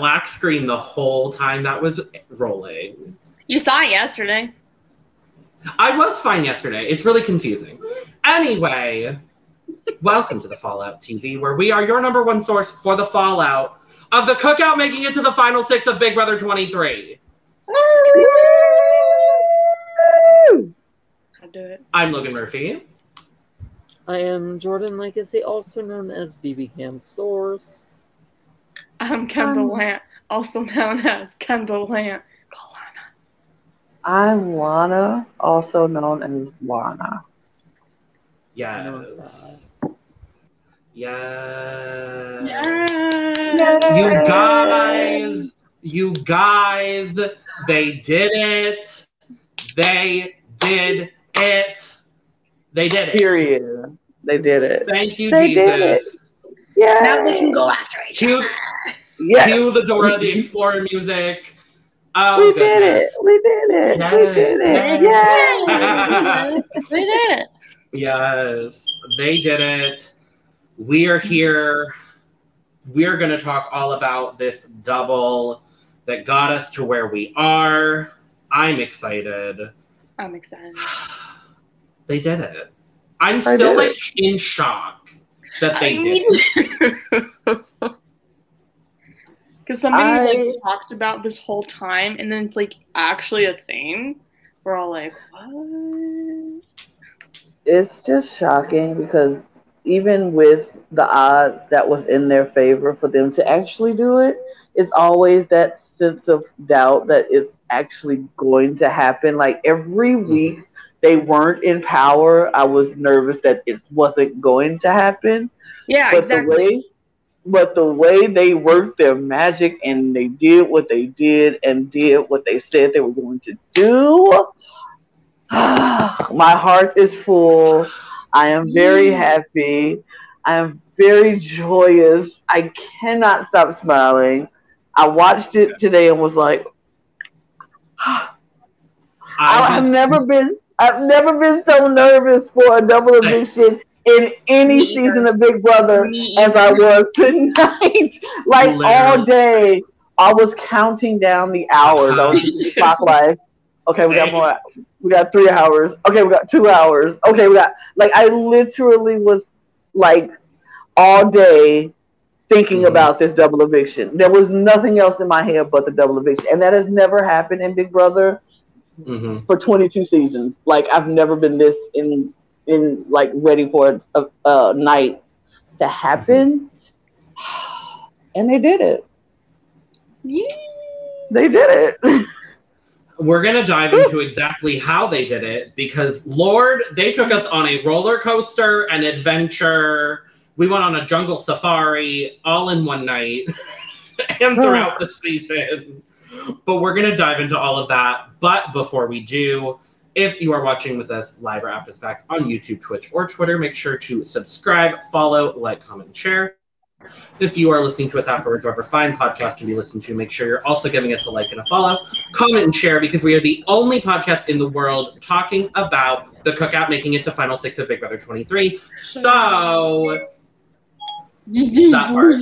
had a black screen the whole time that was rolling. You saw it yesterday. I was fine yesterday. It's really confusing. Anyway, welcome to the Fallout TV, where we are your number one source for the fallout of the cookout making it to the final six of Big Brother 23. I'll do it. I'm Logan Murphy. I am Jordyn Lagace, also known as BB Cam Source. I'm Kendyl um, Lant, also known as Kendyl Lant. I'm Lana, also known as Lana. Yes. Yes. Yeah. You guys, you guys, they did it. They did it. They did it. Period. They did it. Thank you, They Jesus. Yeah. Now we can go after each other. Yes. cue the Dora the mm-hmm. Explorer music. Oh, we did it. We did it. We did it. Yes. Yay. We did it. Yes, they did it. We are here. We're going to talk all about this double that got us to where we are. I'm excited. I'm excited. They did it. I'm I still did like in shock that they I did. need Because something we like talked about this whole time, and then it's like actually a thing. We're all like, what? It's just shocking because even with the odds that was in their favor for them to actually do it, it's always that sense of doubt that it's actually going to happen. Like every mm-hmm. week they weren't in power, I was nervous that it wasn't going to happen. Yeah, but exactly. the way but the way they worked their magic and they did what they did and did what they said they were going to do my heart is full. I am very happy. I am very joyous. I cannot stop smiling. I watched it today and was like I, have never been I've never been so nervous for a double eviction in any Me either. season of Big Brother Me as I was tonight. like all day, I was counting down the hours. I was just clock like, okay, we got more. We got three hours. Okay, we got two hours. Okay, we got like I literally was like all day thinking Mhm. about this double eviction. There was nothing else in my head but the double eviction, and that has never happened in Big Brother Mhm. for 22 seasons. Like I've never been this in in like ready for a, a night to happen, and they did it. Yeah. They did it. We're going to dive into exactly how they did it because, Lord, they took us on a roller coaster, an adventure. We went on a jungle safari all in one night and throughout the season. But we're going to dive into all of that. But before we do, if you are watching with us live or after the fact on YouTube, Twitch, or Twitter, make sure to subscribe, follow, like, comment, and share. If you are listening to us afterwards, wherever fine podcast can be listened to, make sure you're also giving us a like and a follow, comment, and share because we are the only podcast in the world talking about the cookout making it to Final Six of Big Brother 23. So, that part.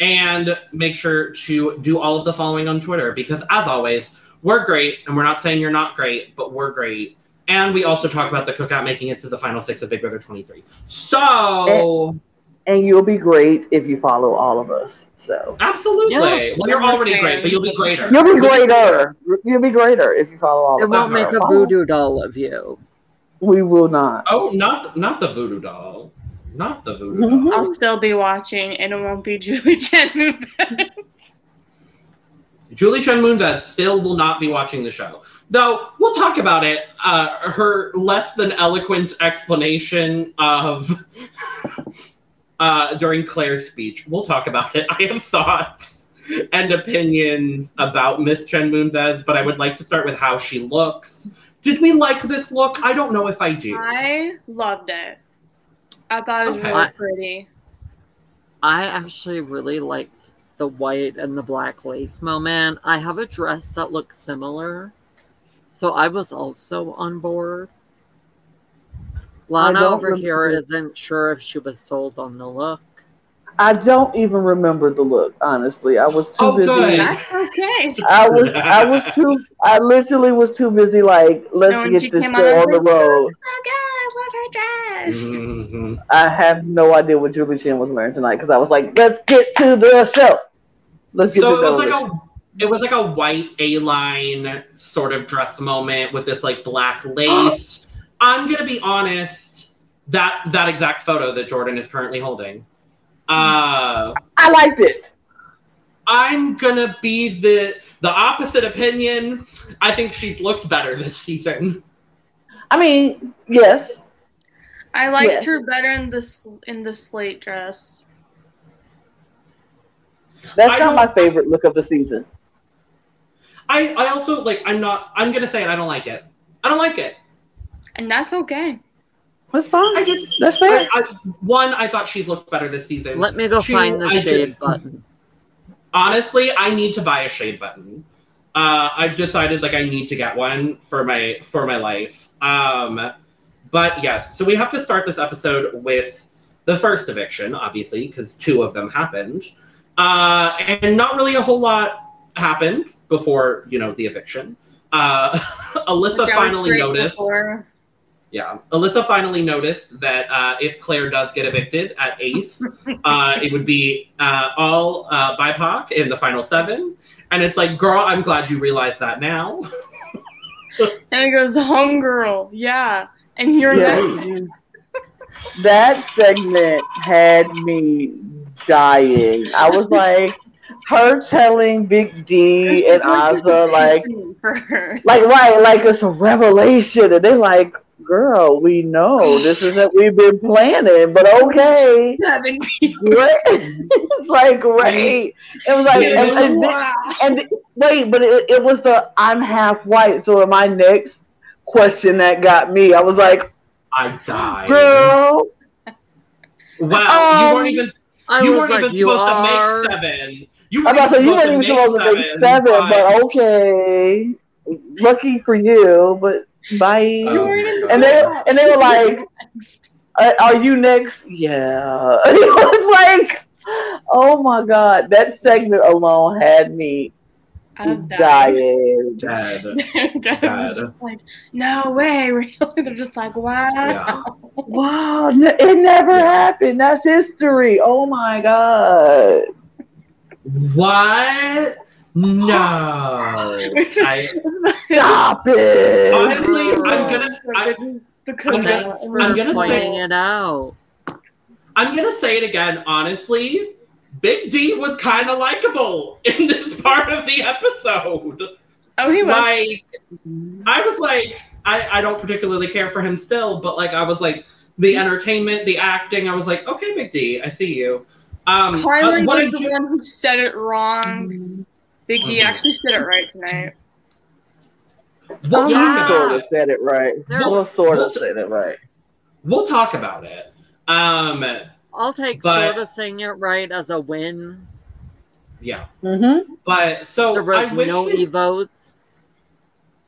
and make sure to do all of the following on Twitter because, as always, we're great, and we're not saying you're not great, but we're great. And we also talk about the cookout making it to the Final Six of Big Brother 23. So, and you'll be great if you follow all of us. So absolutely. Yeah. Well, you're already great, but you'll be greater. you'll be greater. You'll be greater if you follow all It of us. won't make a voodoo doll of you. We will not. Oh, not not the voodoo doll. Not the voodoo Mhm. doll. I'll still be watching, and it won't be Julie Chen Moonves. Julie Chen Moonves still will not be watching the show. Though we'll talk about it. Uh, her less than eloquent explanation of uh, during Claire's speech. We'll talk about it. I have thoughts and opinions about Miss Chen Moonves, but I would like to start with how she looks. Did we like this look? I don't know if I do. I loved it. I thought it was Okay. really pretty. I actually really liked the white and the black lace moment. I have a dress that looks similar. So I was also on board. Lana over here remember. isn't sure if she was sold on the look. I don't even remember the look. Honestly, I was too Oh, busy. good. That's okay. I was I was too I literally was too busy like let's No, get this came show out, I was on the road. Oh God, I love her dress. Mhm. I have no idea what Julie Chen was wearing tonight because I was like, let's get to the show. Let's get So it was the like a it was like a white A line sort of dress moment with this like black lace. I'm gonna be honest, that that exact photo that Jordyn is currently holding. Uh I liked it. I'm gonna be the the opposite opinion. I think she's looked better this season. I mean, yes. I liked Yes. her better in this in the slate dress. That's I not my favorite look of the season. I I also like I'm not I'm gonna say it, I don't like it. I don't like it. And that's okay. That's fine. I just That's fair. I, I, one, I thought she's looked better this season. Let me go Two, find the I shade just- button. honestly, I need to buy a shade button. Uh, I've decided like I need to get one for my for my life. Um, but yes, so we have to start this episode with the first eviction, obviously, because two of them happened, uh, and not really a whole lot happened before you know the eviction. Uh, Alyssa Which I was finally noticed. for. Yeah, Alyssa finally noticed that uh, if Claire does get evicted at eighth, uh, it would be uh, all uh, BIPOC in the final seven. And it's like, girl, I'm glad you realize that now. And it goes, homegirl, yeah. And you're Yeah. next. that segment had me dying. I was like, her telling Big D and Azah like, like right, like it's a revelation, and they're like, "Girl, we know this is what we've been planning, but okay." Seven Great. it's like great. It was like, and, and, Wow. and wait, but it, it was the I'm half white. So my next question that got me, I was like, I died. girl, Wow, you Um, weren't even I you was weren't like, even you supposed are. to make seven. You weren't about to say you weren't even supposed to make seven, but okay, lucky for you. But bye. Oh weren't my in the God. and they and they were like, uh, "Are you next?" Yeah. it was like, oh my god, that segment alone had me I was dying. dying. Dead. Guys God. like, no way, really? They're just like, wow. Yeah. Wow, it never happened. That's history. Oh my god. What? No. I Stop it. honestly, I'm gonna I, The I'm gonna- Thanks for I'm gonna pointing say- it out. I'm gonna say it again, honestly. Big D was kind of likable in this part of the episode. oh, he was. Like, I was like, I, I don't particularly care for him still, but like, I was like, the entertainment, the acting, I was like, okay, Big D, I see you. Um, uh, Harlan what I was the do, one who said it wrong. Big D actually said it right tonight. we'll, talk sort about, of said it right. There- We'll sort we'll of t- said it right. we'll talk about it. Um, I'll take But- sort of saying it right as a win. yeah, Mm-hmm. but so There was I wish no that- e votes.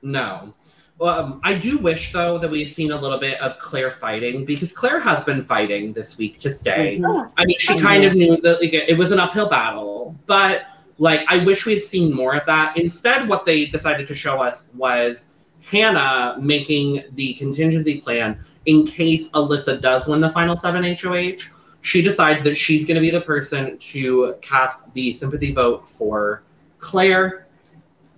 No. Well, um, I do wish though that we had seen a little bit of Claire fighting because Claire has been fighting this week to stay. Mhm. I mean, she kind of knew that like, it was an uphill battle, but like I wish we had seen more of that. Instead, what they decided to show us was Hannah making the contingency plan in case Alyssa does win the final seven HOH. She decides that she's going to be the person to cast the sympathy vote for Claire,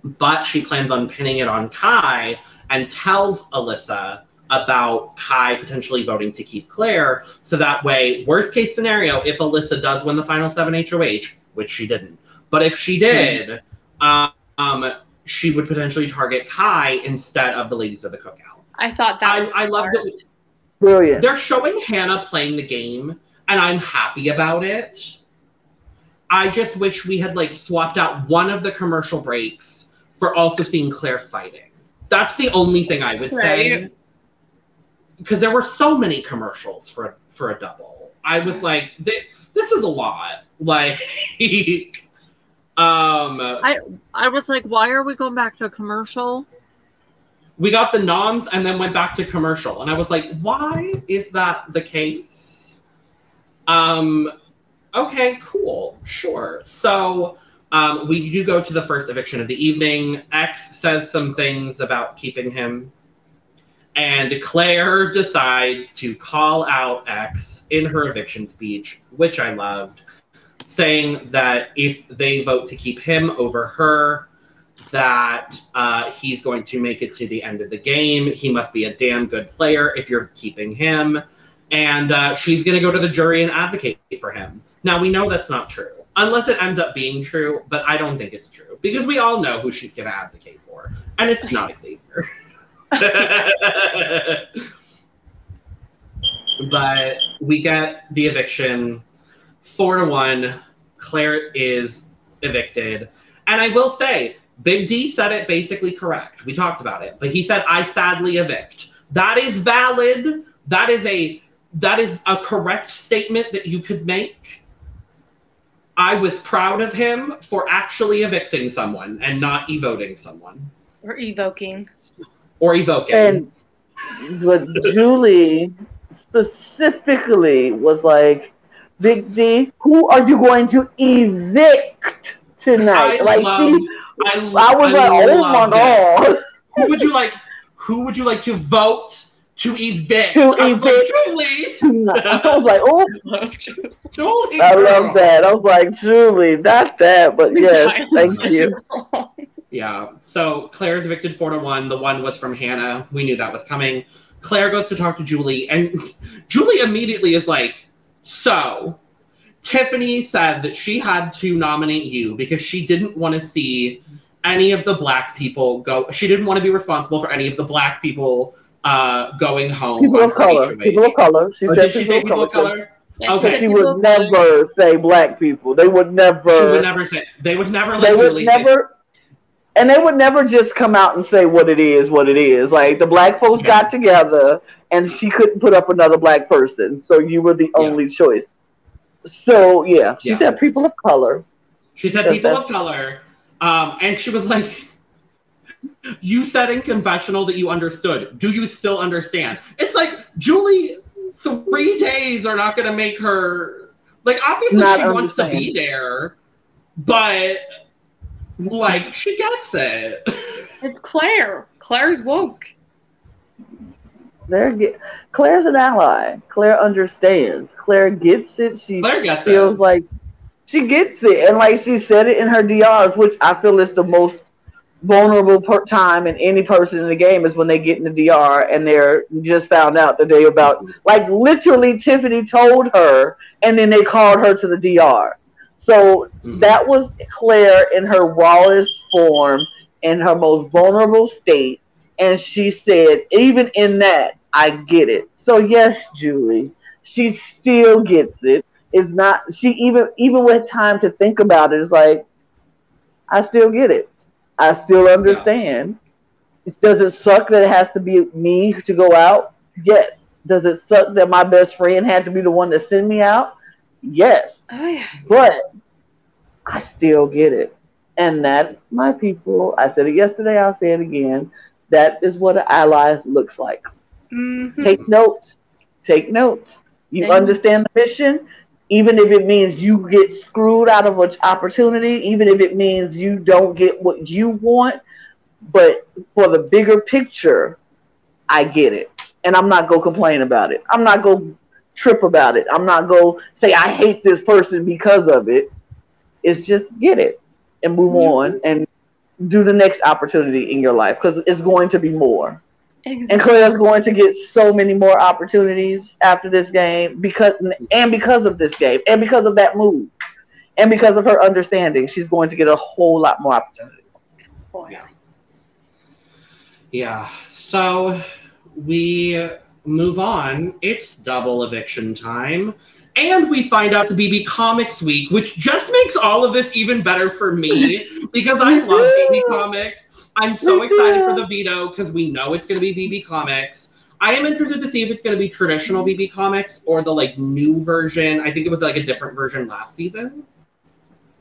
but she plans on pinning it on Kai and tells Alyssa about Kai potentially voting to keep Claire. So that way, worst case scenario, if Alyssa does win the final seven HOH, which she didn't, but if she did, um, she would potentially target Kai instead of the ladies of the cookout. I thought that I, was I love smart. that Brilliant. they're showing Hannah playing the game, and I'm happy about it. I just wish we had like swapped out one of the commercial breaks for also seeing Claire fighting. That's the only thing I would say. Because there were so many commercials for for a double. I was like, this is a lot. Like, um, I was like, why are we going back to a commercial? we got the noms and then went back to commercial and i was like why is that the case um Okay, cool. Sure. So um, we do go to the first eviction of the evening. X says some things about keeping him. And Claire decides to call out X in her eviction speech, which I loved, saying that if they vote to keep him over her, that uh, he's going to make it to the end of the game. He must be a damn good player if you're keeping him. And uh, she's going to go to the jury and advocate for him. Now, we know that's not true, unless it ends up being true, but I don't think it's true because we all know who she's going to advocate for, and it's not Xavier. but we get the eviction four to one. Claire is evicted. And I will say, Big D said it basically correct. We talked about it, but he said, I sadly evict. That is valid. That is a that is a correct statement that you could make. I was proud of him for actually evicting someone and not evoting someone. Or evoking. Or evoking. And but Julie specifically was like, Big D, who are you going to evict tonight? I like loved- she, I, I was like, oh my god. Who would you like? Who would you like to vote to evict? To I was like. Julie. I was like, oh, Julie. I love that. I was like, Julie, not that, but yes, thank you. wrong. Yeah. So Claire's evicted four to one. The one was from Hannah. We knew that was coming. Claire goes to talk to Julie, and Julie immediately is like, "So, Tiffany said that she had to nominate you because she didn't want to see any of the black people go. She didn't want to be responsible for any of the black people uh, going home. People of color. People of color. She Or said she say people of color? Yeah, Okay. said She would of color. never say black people. They would never. She would never say. They would never they would Julie say never and they would never just come out and say what it is what it is like the black folks Yeah. got together and she couldn't put up another black person so you were the Yeah. only choice so yeah she Yeah. said people of color She said people of color. Um, and she was like, You said in confessional that you understood. Do you still understand? It's like, Julie, three days are not going to make her. Like, obviously, Not she wants to be there, but, like, she gets it. It's Claire. Claire's woke. Claire get, claire's an ally claire understands claire gets it she Claire gets feels it. like she gets it and like she said it in her drs which i feel is the most vulnerable per- time in any person in the game is when they get in the dr and they're just found out the day about like literally tiffany told her and then they called her to the dr so Mhm. that was claire in her rawest form in her most vulnerable state and she said even in that i get it. So yes julie she still gets it. It's not she even even with time to think about it it's like i still get it i still understand does it suck that it has to be me to go out yes does it suck that my best friend had to be the one to send me out yes Oh yeah. but I still get it. And that, my people, I said it yesterday, I'll say it again. That is what an ally looks like. Mhm. Take notes. Take notes. You And- understand the mission, even if it means you get screwed out of an opportunity, even if it means you don't get what you want. But for the bigger picture, I get it. And I'm not going to complain about it. I'm not going to trip about it. I'm not going to say I hate this person because of it. It's just get it and move on and do the next opportunity in your life because it's going to be more. And Exactly. Claire's going to get so many more opportunities after this game because and because of this game and because of that move and because of her understanding, she's going to get a whole lot more opportunities. Yeah. Yeah. So we move on. It's double eviction time. And we find out to BB Comics Week, which just makes all of this even better for me because I love. BB Comics. I'm so excited for the veto because we know it's going to be BB Comics. I am interested to see if it's going to be traditional BB Comics or the like new version. I think it was like a different version last season.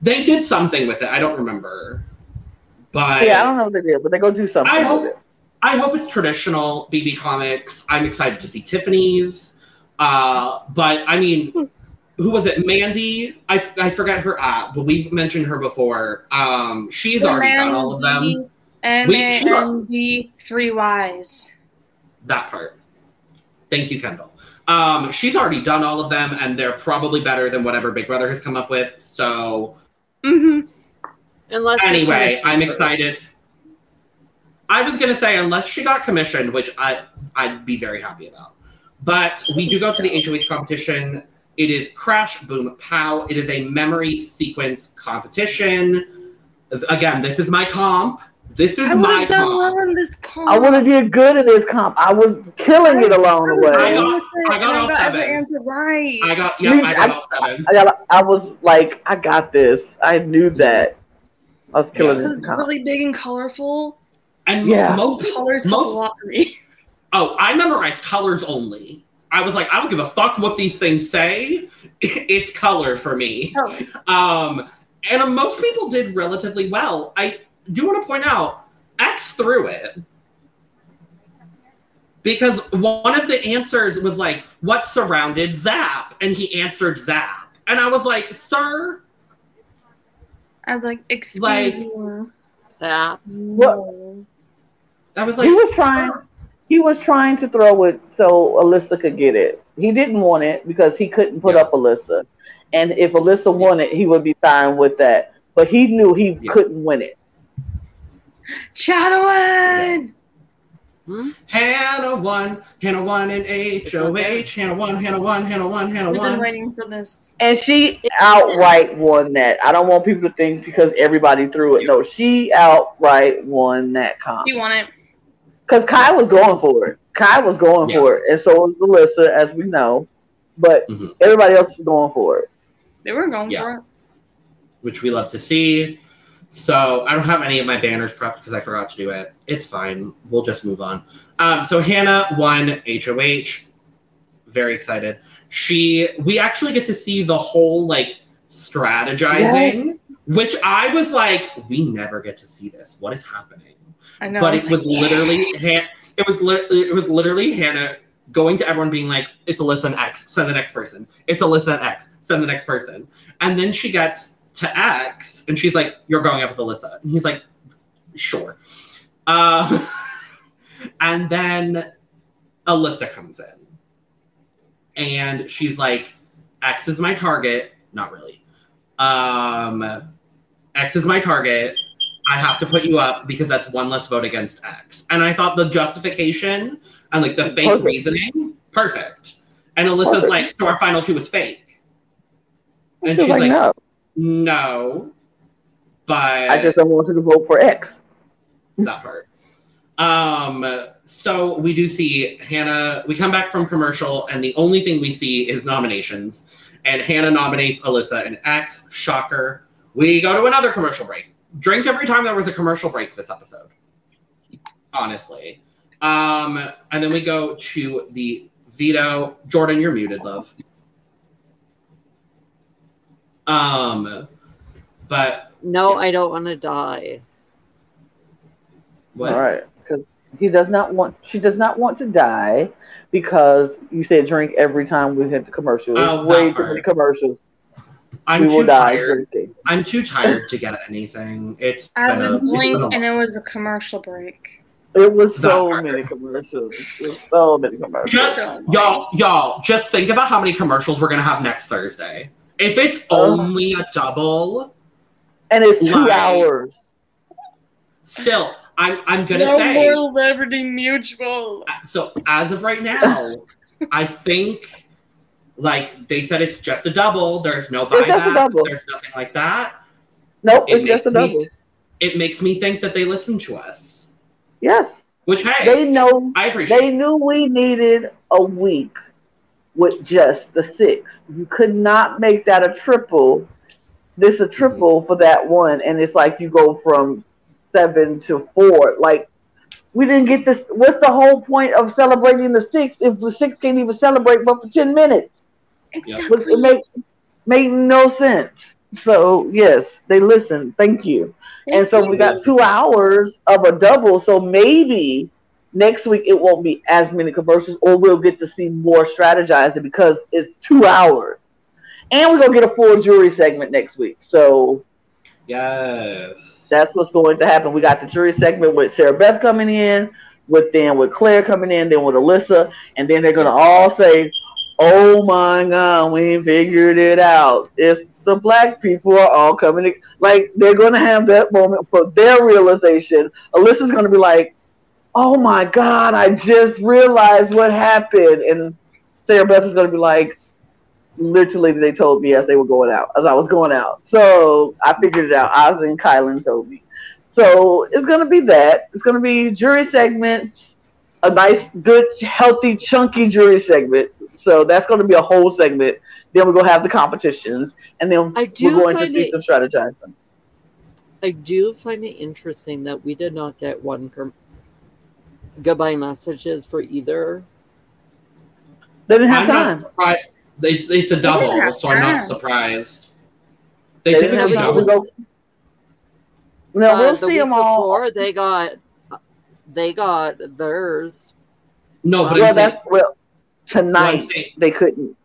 They did something with it. I don't remember. But Yeah, I don't know what they did, but they go do something I hope-. I hope it's traditional BB Comics. I'm excited to see Tiffany's. Uh, but I mean, who was it? Mandy. I, I forget her app, but we've mentioned her before. Um, she's already done all of them. M We- A she's a- N D three Y's. That part. Thank you, Kendyl. Um, she's already done all of them, and they're probably better than whatever Big Brother has come up with. So Mm-hmm. Unless anyway, I'm excited. I was gonna say unless she got commissioned, which I I'd be very happy about. But we do go to the HOH competition. It is Crash Boom Pow. It is a memory sequence competition. Again, this is my comp. This is I my done comp. well in this comp. I would have did good in this comp. I was killing it along the I I way. got- good with I got and all I got seven. answer right. I got yeah, I got all seven. I, got, I was like, I got this. I knew that. I was killing Yeah. Because this it's comp. really big and colorful. And Yeah. most Colors help a most lot for me. Oh, I memorized colors only. I was like, I don't give a fuck what these things say. It's color for me. Oh, Um, and most people did relatively well. I do want to point out, X threw it. Because one of the answers was like, what surrounded Zap? And he answered Zap. And I was like, sir, I was like, excuse Like- you. Zap. No. I was like, He was trying. He was trying to throw it so Alyssa could get it. He didn't want it because he couldn't put Yeah. up Alyssa, and if Alyssa won it, he would be fine with that. But he knew he Yeah. couldn't win it. Chatawin! Hmm? Hannah won, Hannah won in HOH, Hannah won, Hannah won, Hannah won, Hannah We've been waiting for this. And she outright won that. I don't want people to think because everybody threw it. No, she outright won that comp. You want it? Because Kai was going for it. Kai was going Yeah. for it, and so was Alyssa, as we know. But Mhm. everybody else is going for it. They were going Yeah. for it. which we love to see. So I don't have any of my banners prepped because I forgot to do it. It's fine. We'll just move on. Um, so Hannah won HOH. Very excited. She we actually get to see the whole like strategizing, which I was like, we never get to see this. What is happening? I know. I but it like, was literally yes. Han- it was li- it was literally Hannah going to everyone being like, "It's Alyssa and X, send the next person. It's Alyssa and X, send the next person." And then she gets to X, and she's like, "You're going up with Alyssa," and he's like, "Sure." Uh, and then Alyssa comes in, and she's like, "X is my target." Not really. Um, X is my target. I have to put you up because that's one less vote against X. And I thought the justification and like the fake Perfect. reasoning, perfect. And Alyssa's Perfect. like, so our final two was fake. And She's she's like, no, no. But I just don't want to vote for X. that part. Um, so we do see Hannah, we come back from commercial, and the only thing we see is nominations. And Hannah nominates Alyssa and X. Shocker. We go to another commercial break. Drink every time there was a commercial break this episode. Honestly. Um, and then we go to the veto. Jordyn, you're muted, love. Um, but No, I don't want to die. what? All right, because he does not want. She does not want to die because you said drink every time we hit the commercial. Oh, way too many commercials. I'm we will too die tired. drinking. I'm too tired to get anything. It's I been a, would it's been blink and it was a commercial break. It was so part. many commercials. It was so many commercials. Just So y'all, y'all, just think about how many commercials we're gonna have next Thursday. If it's Oh. only a double, and it's two Like- hours. still, I'm I'm gonna say no say. more Liberty Mutual. Uh, so as of right now, I think like they said it's just a double. There's no It's just a buyback. double. There's nothing like that. Nope, It it's just a makes me- double. It makes me think that they listen to us. Yes, Which hey, they know. I appreciate. They knew we needed a week with just the six. You could not make that a triple. This a triple Mm-hmm. for that one, and it's like you go from seven to four. Like we didn't get this. What's the whole point of celebrating the six if the six can't even celebrate but for ten minutes? Exactly. It make made no sense. So yes, they listened. Thank you. And so we got two hours of a double. So maybe next week it won't be as many commercials, or we'll get to see more strategizing because it's two hours. and we're gonna get a full jury segment next week. So Yes. that's what's going to happen. We got the jury segment with Sarah Beth coming in, with then with Claire coming in, then with Alyssa, and then they're gonna all say, "Oh my God, we figured it out. It's the black people are all coming." To, like they're gonna have that moment for their realization. Alyssa's gonna be like, "Oh my God, I just realized what happened," and Sarah Beth is gonna be like. Literally, they told me as they were going out, as I was going out. So I figured it out. Oz and Kyland told me. So it's gonna be that. It's gonna be jury segments, a nice, good, healthy, chunky jury segment. So that's gonna be a whole segment. Then we're gonna have the competitions, and then I do we're going to find see it- some strategizing. I do find it interesting that we did not get one com- goodbye messages for either. They didn't have I'm time. surprised. It's it's a double, have so I'm not surprised. They, They typically time to double. go. No, Uh, we'll the see week them all. before they got they got theirs. No, but Well, I'm saying, that's well. Well, Tonight saying they couldn't.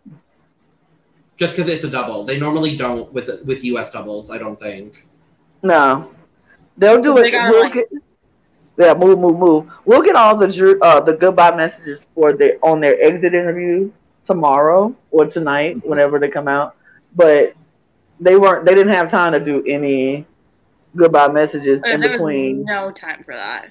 just because it's a double, they normally don't with with U.S. doubles. I don't think. No, they'll do They it. gotta, We'll like- get, yeah, move, move, move. We'll get all the uh, the goodbye messages for their on their exit interview tomorrow or tonight, whenever they come out. But they weren't. They didn't have time to do any goodbye messages in there was between. no time for that.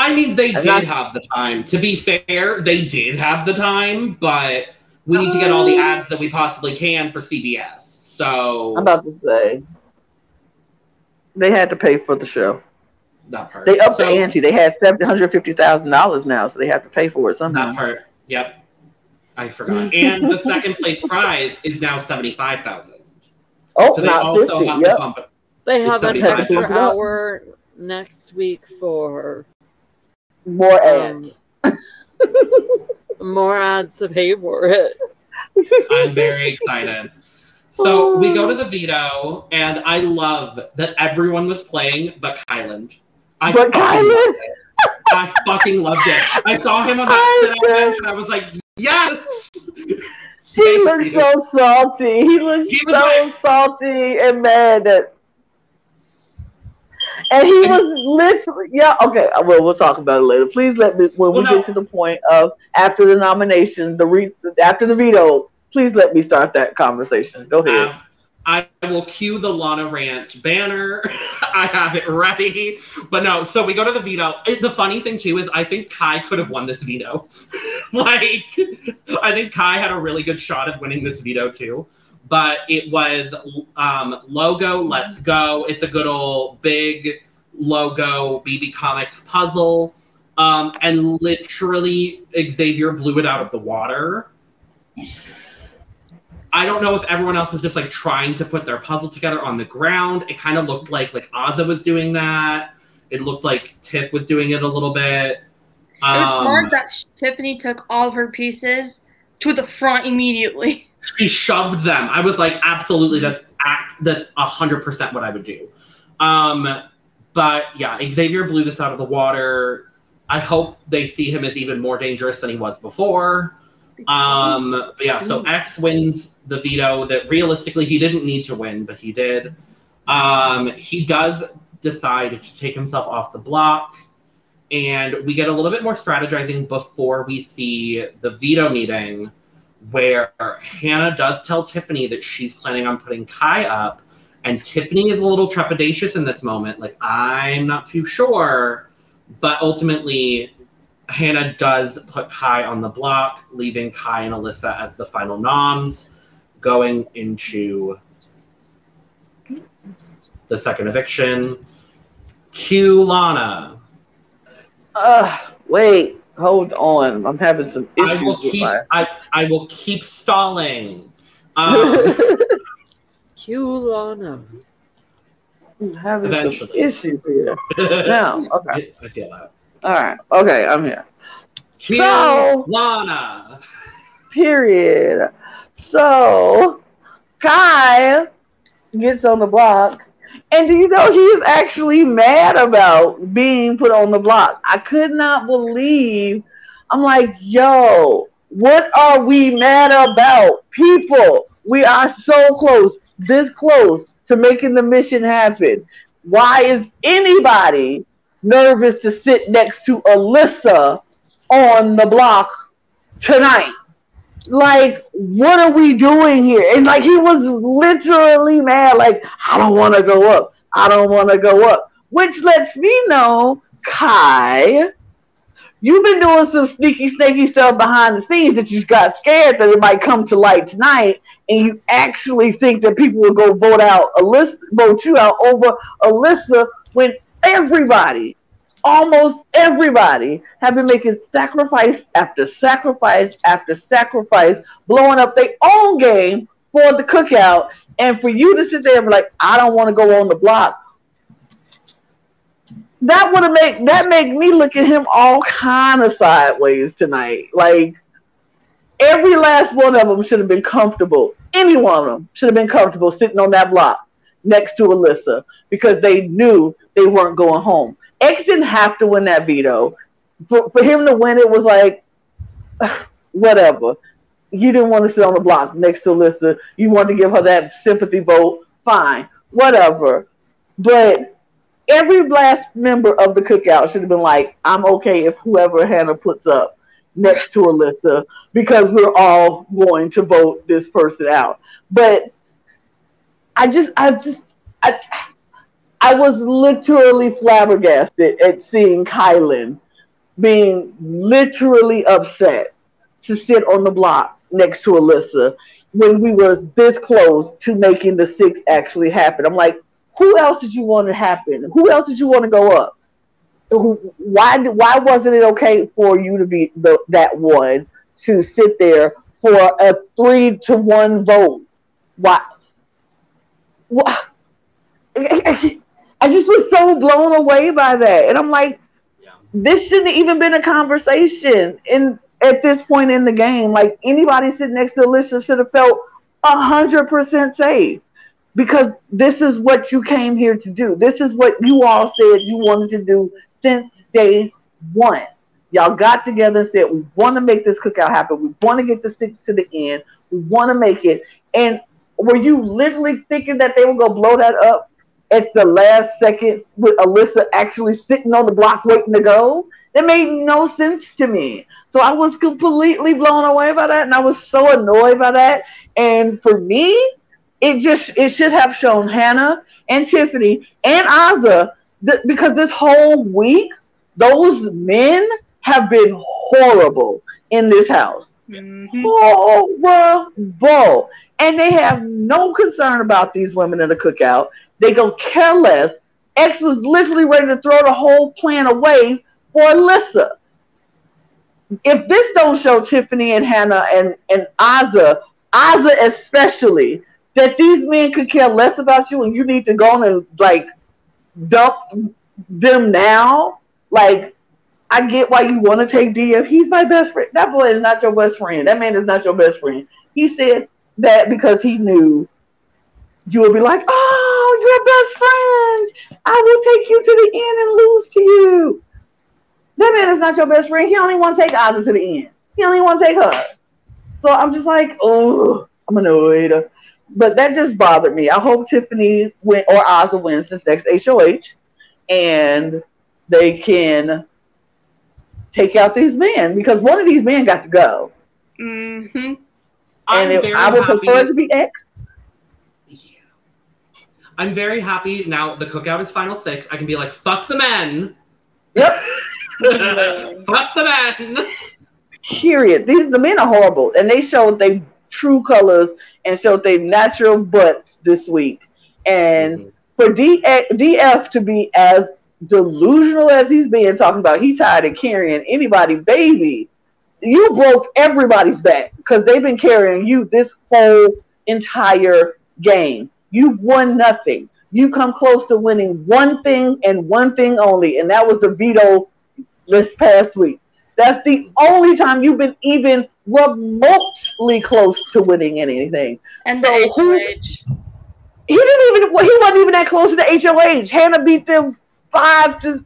I mean, they I'm did not- have the time. To be fair, they did have the time, but we need to get all the Oh. ads that we possibly can for CBS. So I'm about to say they had to pay for the show. that part. They upped so, the ante. They had seven hundred fifty thousand dollars now, so they have to pay for it somehow. That part. Yep. I forgot. and the second place prize is now seventy five thousand. Oh, So they not also fifty. have Yep. to bump it. They have an extra hour next week for More ads. um, more ads to pay for it. I'm very excited. So we go to the veto, and I love that everyone was playing but Kyland. I But fucking Kyland? loved it. I fucking loved it. I saw him on that I sit-out bench, and I was like, yes. He Thank looks so salty. He looks He was so like- salty and mad that. And he was literally, yeah, okay. Well, we'll talk about it later. Please let me when we no. get to the point of after the nomination, the re, after the veto. Please let me start that conversation. Go ahead. Um, I will cue the Lana Rant banner. I have it ready. But no, so we go to the veto. The funny thing too is I think Kai could have won this veto. like I think Kai had a really good shot at winning this veto too. But it was um, logo, let's go. It's a good old big logo BB Comics puzzle. Um, and literally Xavier blew it out of the water. I don't know if everyone else was just like trying to put their puzzle together on the ground. It kind of looked like like Azah was doing that. It looked like Tiff was doing it a little bit. It was Um, smart that Tiffany took all of her pieces to the front immediately. she shoved them. I was like, absolutely, that's act, that's hundred percent what I would do. Um, but yeah, Xavier blew this out of the water. I hope they see him as even more dangerous than he was before. Um, but yeah, so X wins the veto that realistically he didn't need to win, but he did. Um, he does decide to take himself off the block, and we get a little bit more strategizing before we see the veto meeting, where Hannah does tell Tiffany that she's planning on putting Kai up, and Tiffany is a little trepidatious in this moment. Like, I'm not too sure, but ultimately, Hannah does put Kai on the block, leaving Kai and Alyssa as the final noms, going into the second eviction. Cue Lana. Uh, wait, hold on. I'm having some issues I will with keep. my. I, I will keep stalling. Um, Cue Lana. I'm having Eventually. some issues here. Now, okay. I feel that. All right. Okay, I'm here. Cue So- Lana. Period. So, Kai gets on the block, and do you know he's actually mad about being put on the block? I could not believe. I'm like, yo, what are we mad about? People, We are so close, this close to making the mission happen. Why is anybody nervous to sit next to Alyssa on the block tonight? Like, what are we doing here? And like, he was literally mad. Like, I don't want to go up. I don't want to go up. Which lets me know, Kai, you've been doing some sneaky, sneaky stuff behind the scenes that you got scared that it might come to light tonight, and you actually think that people will go vote out Alyssa, vote you out over Alyssa when everybody, almost everybody, have been making sacrifice after sacrifice after sacrifice, blowing up their own game for the cookout, and for you to sit there and be like, I don't want to go on the block that would have made that make me look at him all kind of sideways tonight. Like every last one of them should have been comfortable. Any one of them should have been comfortable sitting on that block next to Alyssa because they knew they weren't going home. X didn't have to win that veto. For, for him to win it was like whatever. You didn't want to sit on the block next to Alyssa. You wanted to give her that sympathy vote. Fine, whatever. But every last member of the cookout should have been like, I'm okay if whoever Hannah puts up next to Alyssa because we're all going to vote this person out. But I just, I just, I, I was literally flabbergasted at seeing Kyland being literally upset to sit on the block next to Alyssa when we were this close to making the six actually happen. I'm like, who else did you want to happen? Who else did you want to go up? Why why wasn't it okay for you to be the, that one to sit there for a three to one vote? Why? Why? I just was so blown away by that, and I'm like, yeah. this shouldn't even been a conversation in at this point in the game. Like anybody sitting next to Alicia should have felt hundred percent safe because this is what you came here to do. This is what you all said you wanted to do since day one. Y'all got together and said, We want to make this cookout happen. We want to get the six to the end. We want to make it. And were you literally thinking that they were going to blow that up at the last second with Alyssa actually sitting on the block waiting to go? That made no sense to me. So I was completely blown away by that. And I was so annoyed by that. And for me, it just it should have shown Hannah and Tiffany and th- because this whole week those men have been horrible in this house. Mm-hmm. Horrible. And they have no concern about these women in the cookout. They don't care less. X was literally ready to throw the whole plan away for Alyssa. If this don't show Tiffany and Hannah and, and Azah, Azah especially, that these men could care less about you and you need to go and like dump them now. Like, I get why you want to take DF. He's my best friend. That boy is not your best friend. That man is not your best friend. He said that because he knew you would be like, oh, your best friend. I will take you to the end and lose to you. That man is not your best friend. He only want to take Ozzy to the end. He only want to take her. So I'm just like, oh, I'm annoyed but that just bothered me. I hope Tiffany win or Azah wins this next HOH, and they can take out these men because one of these men got to go. Mm-hmm. And if, I would happy. prefer to be X. I'm very happy now. The cookout is final six. I can be like, "Fuck the men." Yep. Fuck the men. Period. These the men are horrible, and they showed they true colors and showed their natural butts this week. And mm-hmm. for DF to be as delusional as he's been talking about, he tired of carrying anybody, baby. You broke everybody's back because they've been carrying you this whole entire game. You've won nothing. You come close to winning one thing and one thing only, and that was the veto this past week. That's the only time you've been even remotely close to winning anything. And the so HOH. He didn't even. Well, he wasn't even that close to the HOH. Hannah beat them five to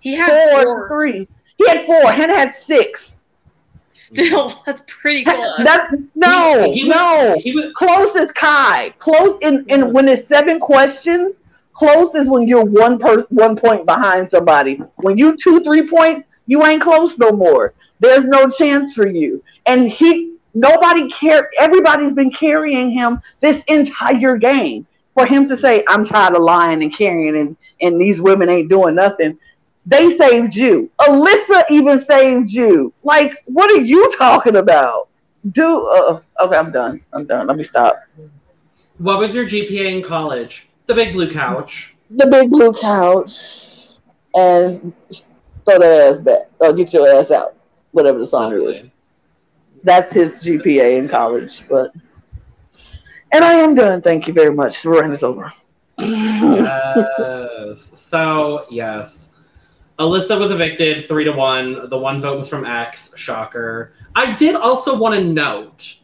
he had four, four. three. He had four. Hannah had six. Still, that's pretty close. That's no, He- he no. He was Close is Kai. Close in, in when it's seven questions. Close is when you're one per one point behind somebody. When you two three points, you ain't close no more. There's no chance for you. And he nobody care. Everybody's been carrying him this entire game. For him to say, "I'm tired of lying and carrying, and and these women ain't doing nothing." They saved you. Alyssa even saved you. Like, what are you talking about? Do uh, okay, I'm done. I'm done. Let me stop. what was your GPA in college? The big blue couch. The big blue couch and throw that ass back. Or get your ass out. Whatever the song is. That's his GPA in college. But and I am done. Thank you very much. The run is over. Yes. so yes. Alyssa was evicted three to one. The one vote was from X. Shocker. I did also want to note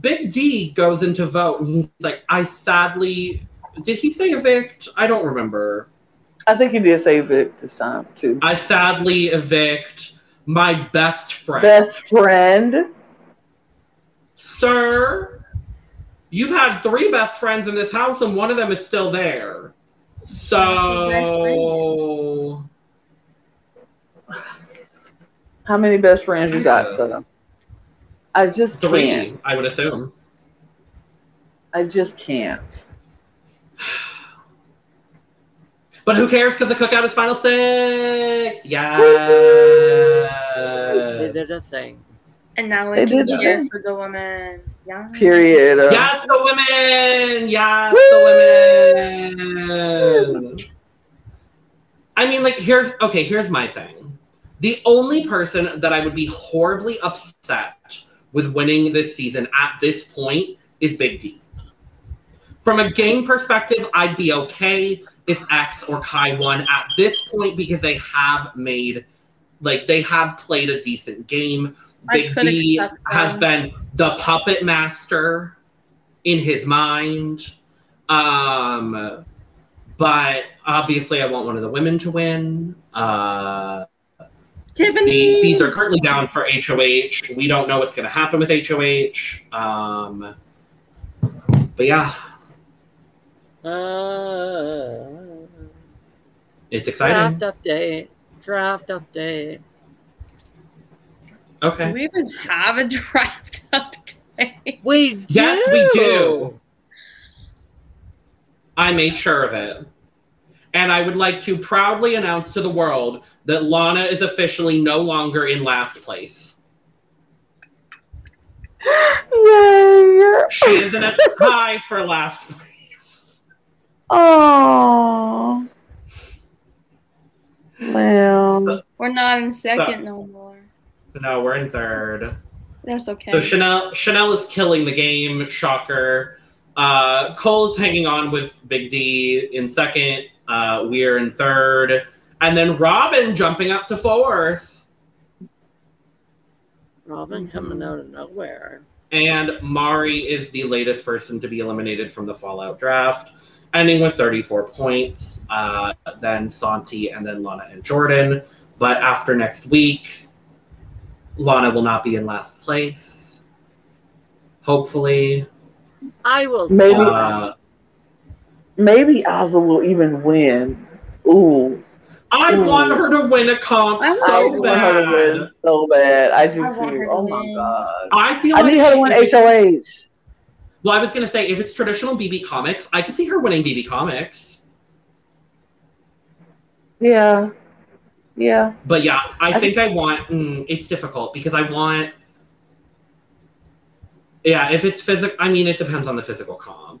Big D goes into vote and he's like, I sadly did he say evict? I don't remember. I think he did say it this time too. I sadly evict my best friend. Best friend. Sir, you've had three best friends in this house and one of them is still there. So How many best friends you got? Jesus. Sonam? I just three, can't. I would assume. I just can't. But who cares because the cookout is final six. They Yes. did a thing. And now They we can cheer for the women. Yeah. Period. Uh, Yes, the women. Yes, the women. I mean, like, here's okay. Here's my thing. The only person that I would be horribly upset with winning this season at this point is Big D. From a game perspective, I'd be okay if X or Kai won at this point because they have made, like, they have played a decent game. I Big D has been the puppet master in his mind. Um, but obviously, I want one of the women to win. Uh, Tiffany. the feeds are currently down for HOH. We don't know what's going to happen with HOH. Um, but yeah, Uh, it's exciting. draft update. Draft update. Okay. Do Okay. we even have a draft update? We do. Yes, we do. I made sure of it. And I would like to proudly announce to the world that Lana is officially no longer in last place. Yay! She is in a tie for last place. Oh. Well, So- We're not in second no more. no, we're in third. That's okay. So Chanel Chanel is killing the game. Shocker. Uh, Cole's hanging on with Big D in second. Uh, we're in third, and then Robin jumping up to fourth, Robin coming out of nowhere. and Mari is the latest person to be eliminated from the Fallout draft, ending with 34 points. Uh, then Santi, and then Lana and Jordyn. But after next week, Lana will not be in last place. Hopefully. I will Maybe- Uh, maybe Azah will even win. Ooh, I Ooh. want her to win a comp I I so want her to win bad. so bad. I do I too. to Oh my win. god. I feel I like need her to win if HOH. Well, I was gonna say if it's traditional BB Comics, I could see her winning BB Comics. Yeah. Yeah. But yeah, I, I think I want. Mm, it's difficult because I want. Yeah, if it's physical, I mean, it depends on the physical comp.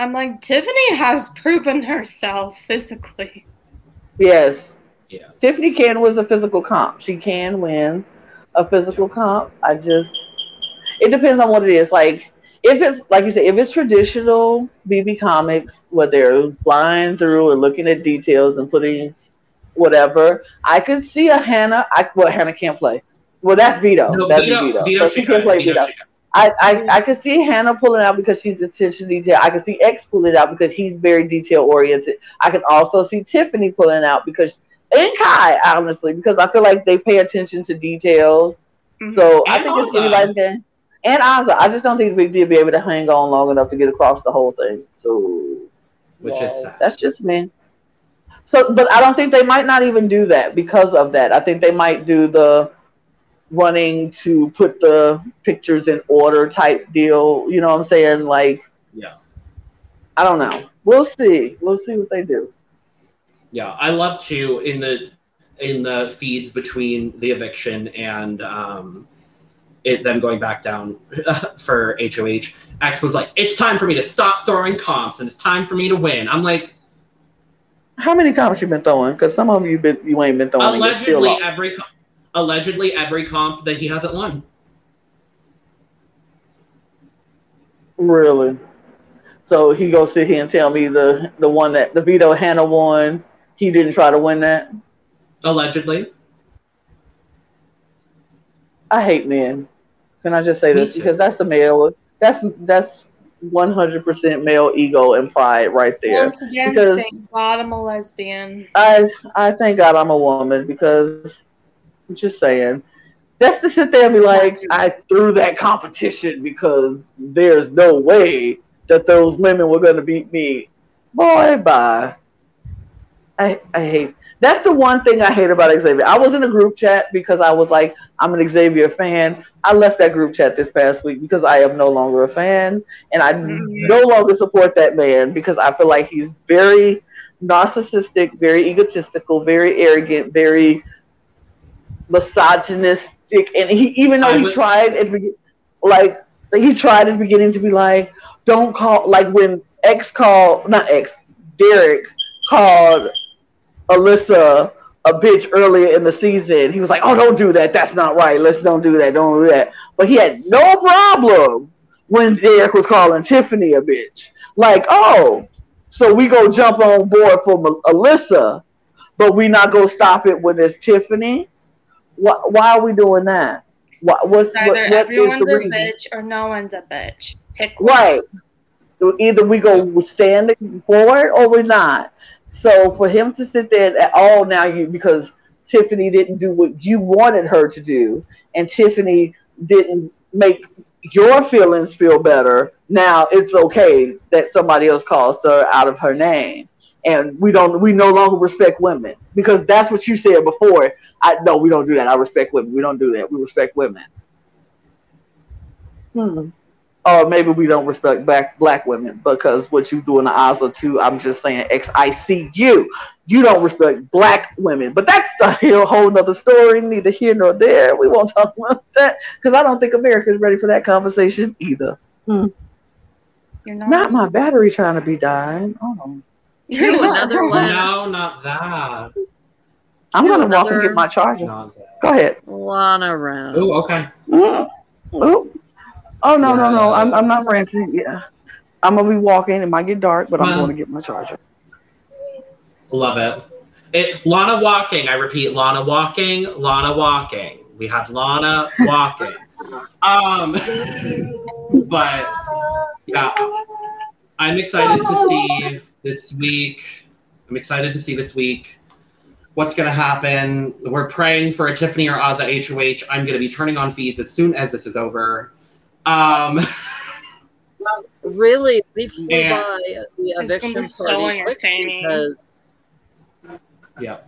I'm like, Tiffany has proven herself physically. Yes. Yeah. Tiffany can win a physical comp. She can win a physical comp. I just it depends on what it is. Like if it's like you said, if it's traditional BB comics where they're flying through and looking at details and putting whatever, I could see a Hannah. I well Hannah can't play. Well, that's Vito. No, that's Vito, Vito. Vito, So she she can play Vito, Vito. She could. I, I, I could see Hannah pulling out because she's attention to detail. I could see X pulling out because he's very detail oriented. I can also see Tiffany pulling out because and Kai, honestly, because I feel like they pay attention to details. Mhm. So I And think it's Azah. anybody's game. And Azah, I just don't think Big D will be able to hang on long enough to get across the whole thing. So which is sad. that's just me. So, but I don't think they might not even do that because of that. I think they might do the running to put the pictures in order type deal. You know what I'm saying? Like, Yeah. I don't know. We'll see. We'll see what they do. Yeah, I love to in the in the feeds between the eviction and um, it them going back down for HOH. X was like, "It's time for me to stop throwing comps, and it's time for me to win." I'm like, How many comps you been throwing? Because some of you been you ain't been throwing. and you're still allegedly every co- allegedly every comp that he hasn't won. Really? So he go sit here and tell me the the one that the veto Hannah won, he didn't try to win that. Allegedly, I hate men. Can I just say Me this too. because that's the male. That's that's one hundred percent male ego and pride right there. Once again, because- thank God I'm a lesbian. I I thank God I'm a woman because I'm just saying. That's to sit there and be like, I threw that competition because there's no way that those women were gonna beat me. Boy, bye. I I hate that's the one thing I hate about Xavier. I was in a group chat because I was like, I'm an Xavier fan. I left that group chat this past week because I am no longer a fan and I Mhm. no longer support that man because I feel like he's very narcissistic, very egotistical, very arrogant, very misogynistic, and he even though he would- tried at like he tried at the beginning to be like, don't call like when X called not X, Derek called Alyssa a bitch earlier in the season. He was like, "Oh, don't do that. That's not right. Let's don't do that. Don't do that." But he had no problem when Derek was calling Tiffany a bitch. Like, oh, so we go jump on board for Alyssa, but we not go stop it when it's Tiffany. Why, why are we doing that? Why, what's, what, Either what is everyone's a reason? bitch or no one's a bitch. Pick one. Right. So Either we go standing forward or we're not. So for him to sit there at all oh, now, you because Tiffany didn't do what you wanted her to do, and Tiffany didn't make your feelings feel better. Now it's okay that somebody else calls her out of her name, and we don't. We no longer respect women because that's what you said before. I no, we don't do that. I respect women. We don't do that. We respect women. Hmm or maybe we don't respect black black women because what you do in the Oslo too. I'm just saying, X I C U. You don't respect black women, but that's a whole whole nother story. Neither here nor there. We won't talk about that because I don't think America is ready for that conversation either. You're not. Not my battery trying to be dying. Oh, You're Do another one. no, not that. I'm Do gonna walk and get my charger. Not. Go ahead. Lana round. Oh, okay. Mm. Oh. oh no no no! I'm I'm not ranting. Yeah, I'm gonna be walking. It might get dark, but I'm going to get my charger. Love it. It Lana walking. I repeat, Lana walking. Lana walking. We have Lana walking. Um, but yeah, I'm excited to see this week. I'm excited to see this week what's going to happen. We're praying for a Tiffany or Azah HOH. I'm going to be turning on feeds as soon as this is over. Um, Really, we flew Yeah. by the It's gonna eviction be so party entertaining. because yeah.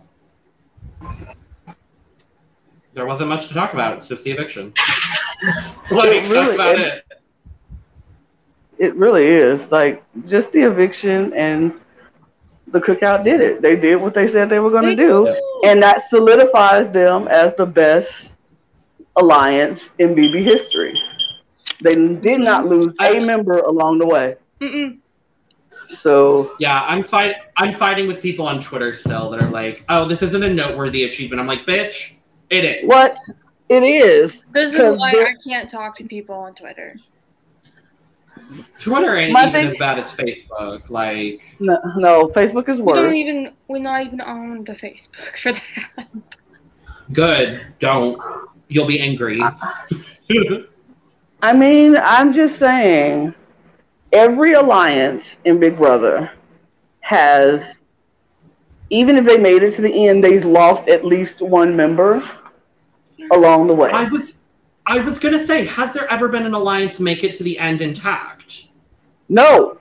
There wasn't much to talk about. It's just the eviction. like, really that's about is. it. It really is like just the eviction and the cookout did it. They did what they said they were going to do, and that solidifies them as the best alliance in BB history. They did not lose a member along the way. Mm-mm. So Yeah, I'm fight I'm fighting with people on Twitter still that are like, "Oh, this isn't a noteworthy achievement." I'm like, "Bitch, it is." what it is? This is why I can't talk to people on Twitter. Twitter ain't My even thing- as bad as Facebook. Like, No, no Facebook is worse. We don't even we're not even on the Facebook for that. good, don't. You'll be angry. I mean, I'm just saying, every alliance in Big Brother has even if they made it to the end, they've lost at least one member along the way. I was I was gonna say, has there ever been an alliance make it to the end intact? No,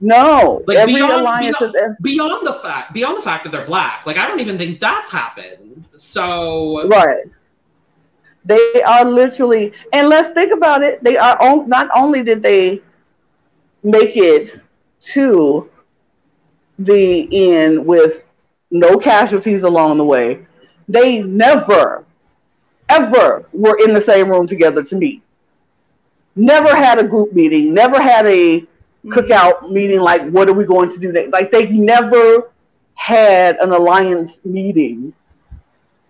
no. Like, Every beyond- alliance beyond- has Beyond the fact beyond the fact that they're black, like I don't even think that's happened. So Right. They are literally, and let's think about it. They are on, not only did they make it to the end with no casualties along the way, they never, ever were in the same room together to meet. Never had a group meeting. Never had a cookout meeting. Like, what are we going to do next? Like, they never had an alliance meeting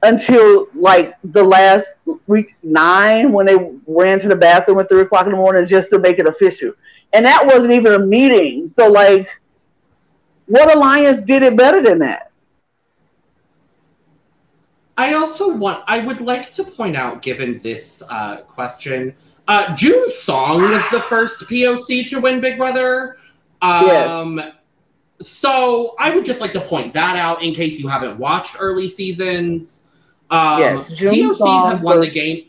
until like the last week nine when they ran to the bathroom at three o'clock in the morning just to make it official. And that wasn't even a meeting. So like what alliance did it better than that? I also want I would like to point out, given this uh, question, uh, Jun Song was the first POC to win Big Brother. Um, So I would just like to point that out in case you haven't watched early seasons. Um, Yes, June's POCs song have won was- the game.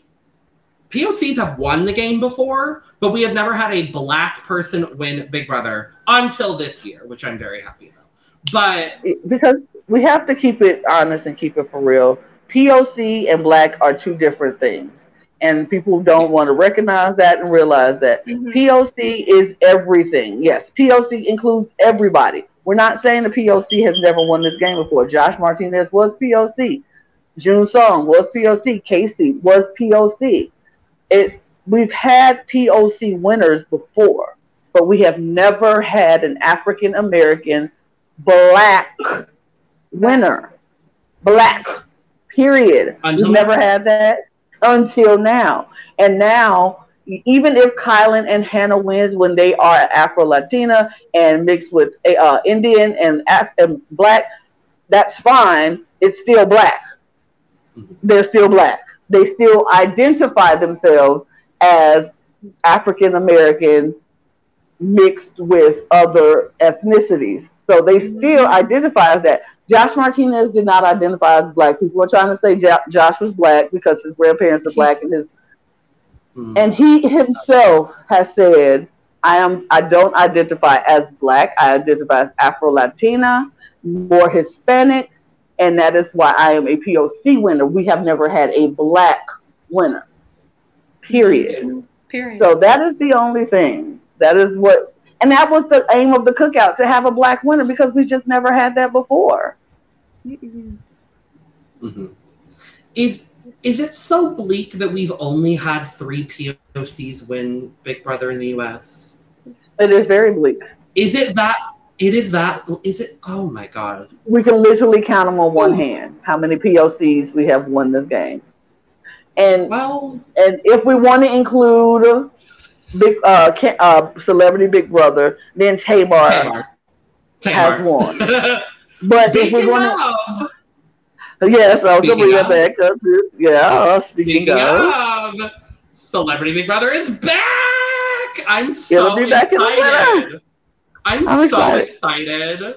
POCs have won the game before, but we have never had a black person win Big Brother until this year, which I'm very happy about. But Because we have to keep it honest and keep it for real. POC and black are two different things. And people don't want to recognize that and realize that. Mhm. POC is everything. Yes, POC includes everybody. We're not saying the POC has never won this game before. Josh Martinez was POC. Jun Song was POC. Kaycee was POC. It we've had POC winners before, but we have never had an African American black winner. Black. Period. Until We've never had that until now. And now, even if Kyland and Hannah wins when they are Afro Latina and mixed with uh, Indian and, Af- and black, that's fine. It's still black. They're still black. They still identify themselves as African American mixed with other ethnicities. So they still identify as that. Josh Martinez did not identify as black. People are trying to say Josh was black because his grandparents are black and his mm, and he himself has said, I am I don't identify as black. I identify as Afro Latina, more Hispanic, and that is why I am a POC winner. We have never had a black winner. Period. Period. So that is the only thing. That is what and that was the aim of the cookout to have a black winner because we just never had that before. Mm-mm. mhm. Is is it so bleak that we've only had three POCs win Big Brother in the U.S.? It is very bleak. Is it that? It is that? Is it? Oh my god! we can literally count them on one hand how many POCs we have won this game. And Well, and if we want to include Big uh, Ca- uh Celebrity Big Brother, then Tamar. Tamar. has Tamar. won. But if Speaking we want of, to, yes, I was gonna bring that back up too. Yeah, uh, speaking, speaking of, of, Celebrity Big Brother is back. I'm so be back in excited. I'm, I'm so excited. excited.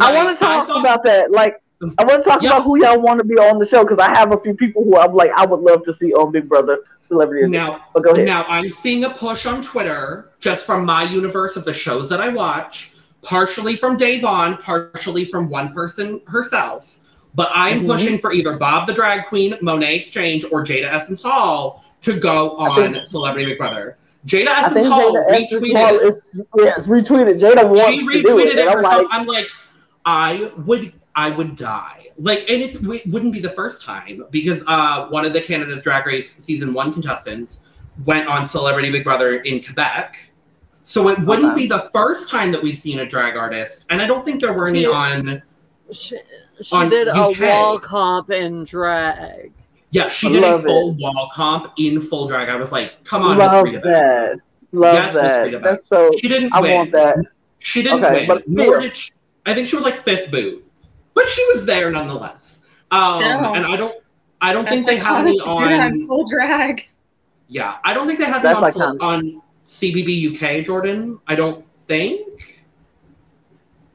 I want to talk thought- about that. Like, I want to talk Yeah. about who y'all want to be on the show because I have a few people who I'm like I would love to see on Big Brother Celebrity. Now, but go ahead. Now I'm seeing a push on Twitter just from my universe of the shows that I watch, partially from Da'Vonne, partially from one person herself. But I'm Mhm. pushing for either Bob the Drag Queen, Monét X Change, or Jada Essence Hall to go on think- Celebrity Big Brother. Jada Essence Hall Jada retweeted. Hall is yes retweeted. Jada wants she to do retweeted it, it. herself. like, I'm like, I would, I would die. Like, and it wouldn't be the first time because uh, one of the Canada's Drag Race season one contestants went on Celebrity Big Brother in Quebec. So it wouldn't Okay. be the first time that we've seen a drag artist, and I don't think there were any Yeah. on. She, she On did a wall comp in drag. Yeah, she I did a love full wall comp in full drag. I was like, come on, Miss love Rita. that, love Yes, that. Rita That's so. She didn't I win. want that. She didn't Okay, win, but nor did she. I think she was like fifth boot, but she was there nonetheless. Um, Still. and I don't, I don't think That's they had any iconic. Yeah, on. full drag. Yeah, I don't think they had them That's on, iconic. on CBB UK, Jordyn. I don't think.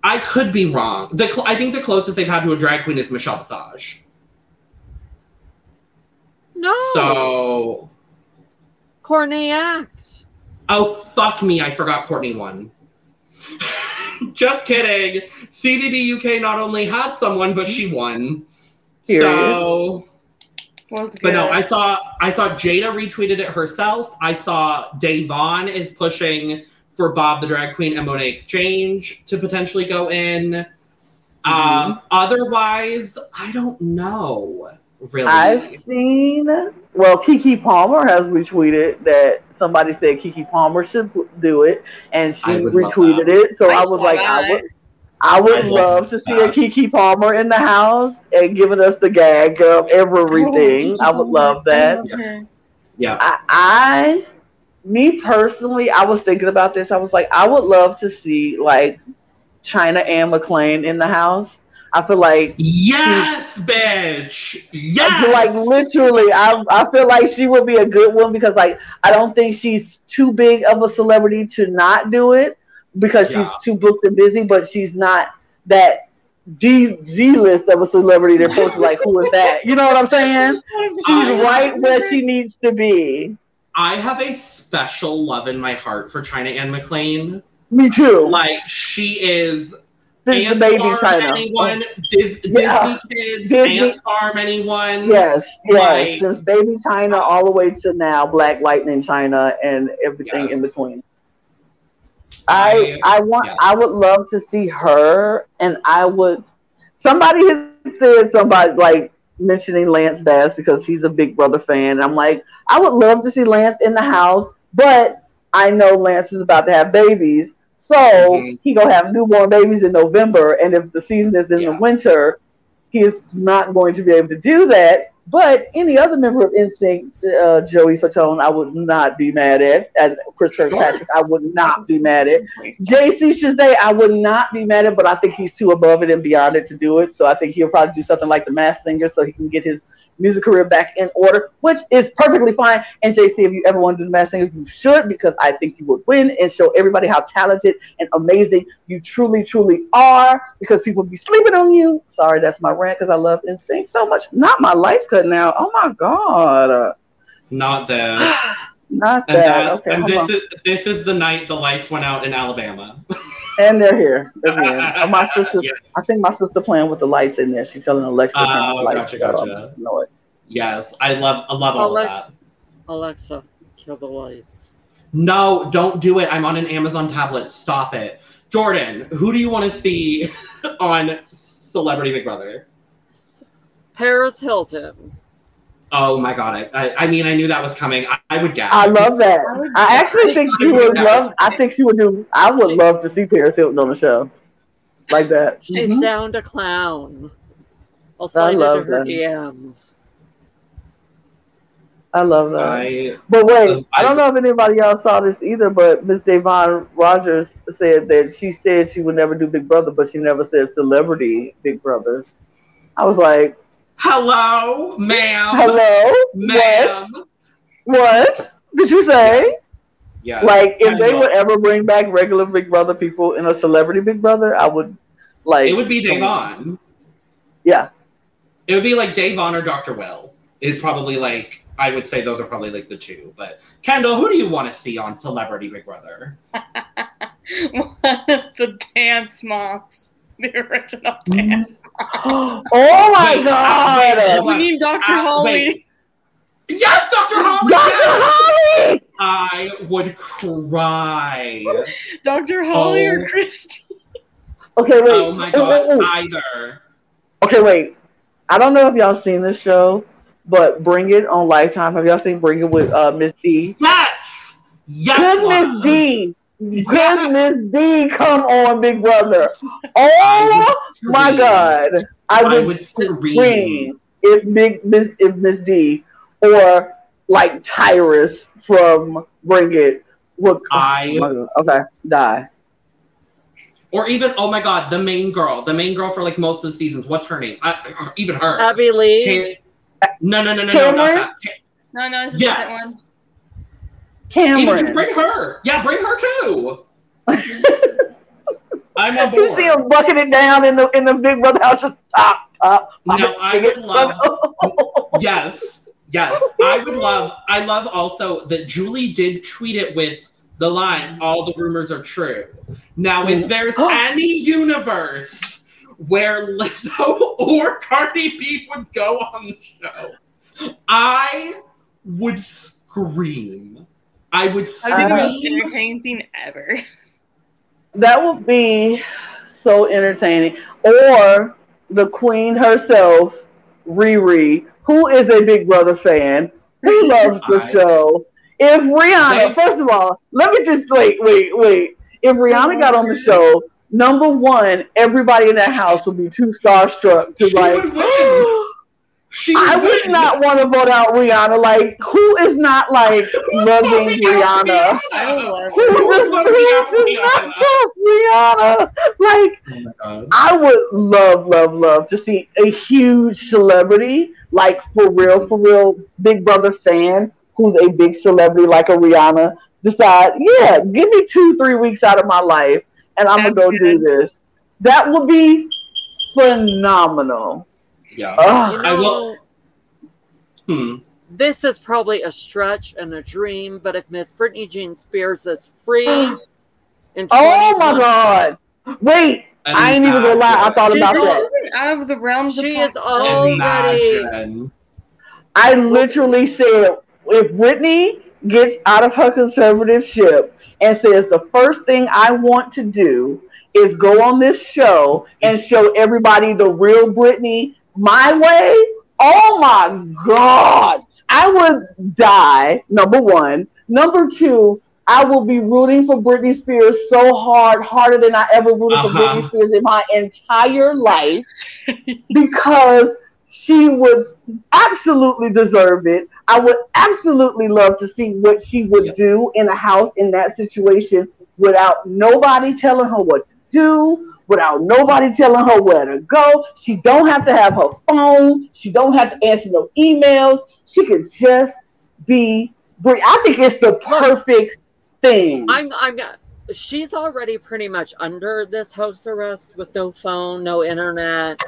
I could be wrong. The cl- I think the closest they've had to a drag queen is Michelle Visage. No. So, Courtney Act. oh fuck me, I forgot Courtney won. Just kidding. CBB UK not only had someone, but she won. Period. So, but no. I saw I saw Jada retweeted it herself. I saw Da'Vonne is pushing for Bob the Drag Queen and Monét X Change to potentially go in. Um, otherwise, I don't know really. I've seen. Well, Keke Palmer has retweeted that somebody said Keke Palmer should do it, and she I would love retweeted it. So I I, was saw like, I would. I would I love love to see a. Keke Palmer in the house and giving us the gag of everything. I would love that. love her. yeah. I, I, me personally, I was thinking about this. I was like, I would love to see like China Anne McLean in the house. I feel like, Yes, bitch. Yes. I like literally, I, I feel like she would be a good one because like I don't think she's too big of a celebrity to not do it because Yeah. she's too booked and busy, but she's not that D Z list of a celebrity. They're supposed to like, who is that? You know what I'm saying? She's I- right where she needs to be. I have a special love in my heart for China Anne McLean. Me too. Like she is This is the baby Farm China. anyone, Dis- Yeah. Disney Kids, Disney- Ant Farm anyone. Yes, yes. Like- Since Baby China all the way to now, Black Lightning China and everything Yes. in between. I I- I want yes. I would love to see her and I would somebody has said somebody like mentioning Lance Bass because he's a Big Brother fan. I'm like, I would love to see Lance in the house, but I know Lance is about to have babies. So Mhm. he gonna have newborn babies in November, and if the season is in Yeah. the winter, he is not going to be able to do that. But any other member of NSYNC, uh, Joey Fatone, I would not be mad at. And Chris Kirkpatrick, I would not be mad at. JC Chasez, I would not be mad at, but I think he's too above it and beyond it to do it. So I think he'll probably do something like the Masked Singer so he can get his music career back in order, which is perfectly fine. And JC, if you ever want to do the Masked Singer, you should because I think you would win and show everybody how talented and amazing you truly, truly are because people be sleeping on you. Sorry, that's my rant because I love NSYNC so much. Not my lights cut now. Oh my God. Not that. Not And, that. that, okay. and this on. is this is the night the lights went out in Alabama. And they're here again. My sister, Yeah. I think my sister playing with the lights in there. She's telling Alexa to turn Oh, the lights gotcha, on. gotcha. No, it- Yes, I love I love all of Alexa, that. Alexa, kill the lights. No, don't do it. I'm on an Amazon tablet. Stop it. Jordyn, who do you want to see on Celebrity Big Brother? Paris Hilton. Oh my god! I, I, I mean, I knew that was coming. I, I would guess. I love that. I would- I actually think she would love. I think she would do. I would love to see Paris Hilton on the show, like that. She's Mhm. down to clown. I'll slide love into her that. DMs. I love that. I But wait, I don't know if anybody else saw this either. But Miss Da'Vonne Rogers said that she said she would never do Big Brother, but she never said Celebrity Big Brother. I was like, hello, ma'am. hello, what? ma'am. What did you say? Yeah. Like, if they Hello. would ever bring back regular Big Brother people in a celebrity Big Brother, I would like. it would be Da'Vonne. Yeah, It would be like Da'Vonne or Dr. Will. Is probably like I would say those are probably like the two. But Kendyl, who do you want to see on Celebrity Big Brother? One of the dance moms. The original mm. dance. oh my Wait, god, wait, We hold need Dr. Uh, Holly. wait. Yes, Dr. Holly. Dr. Holly! I would cry. Dr. Holly Oh. or Christy? Okay, wait. Oh my Ooh, god, ooh, ooh. either. Okay, wait. I don't know if y'all seen this show, but Bring It on Lifetime. Have y'all seen Bring It with uh, Miss D? Yes. Yes. Could love. Miss D? Yes. Miss D come on Big Brother? Oh my god! I I would, would scream. scream if Big Miss if Miss D or like Tyrus from Bring It would. I- Oh okay, die. Or even, oh my god, the main girl, the main girl for like most of the seasons. What's her name? I, even her. Abby Lee. Can- no, no, no, no, no, Cameron? not that. No, no, it's a Yes. different one. Cameron. bring her. Yeah, bring her too. I'm on board. You see him bucking it down in the in the Big Brother house, just pop, pop. pop No, I would it. love- yes, yes. I would love. I love also that Julie did tweet it with the line, "All the rumors are true." Now, if mm. there's oh. any universe where Lizzo or Cardi B would go on the show, I would scream. I would That'd be the most entertaining thing ever. That would be so entertaining. Or the queen herself, Riri, who is a Big Brother fan, who loves the I- show. If Rihanna, They- first of all, let me just wait, wait, wait. If Rihanna got on the show, number one, everybody in that house would be too starstruck to She like. Would win. She I would win. not want to vote out Rihanna. Like, who is not like loving Rihanna? I would love Who it. Who's is loving Rihanna? not Rihanna? Like, Oh my God. I would love, love, love to see a huge celebrity, like for real, for real, Big Brother fan who's a big celebrity like a Rihanna, decide, yeah, give me two, three weeks out of my life and I'm That's gonna go do this. That would be phenomenal. Yeah. Ugh. You I will- Hmm. this is probably a stretch and a dream, but if Miss Britney Jean Spears is free in Oh my god! Wait, I ain't even gonna lie. I thought She's about that. This out of the realms She of is already Imagine. I literally said, if Whitney gets out of her conservativeship and says the first thing I want to do is go on this show and show everybody the real Britney my way, oh my God. I would die, number one. Number two, I will be rooting for Britney Spears so hard, harder than I ever rooted for Uh-huh. Britney Spears in my entire life because she would absolutely deserve it. I would absolutely love to see what she would Yeah. do in a house in that situation without nobody telling her what to do, without nobody telling her where to go. She don't have to have her phone. She don't have to answer no emails. She could just be. Bri- I think it's the perfect thing. I'm I'm she's already pretty much under this house arrest with no phone, no internet.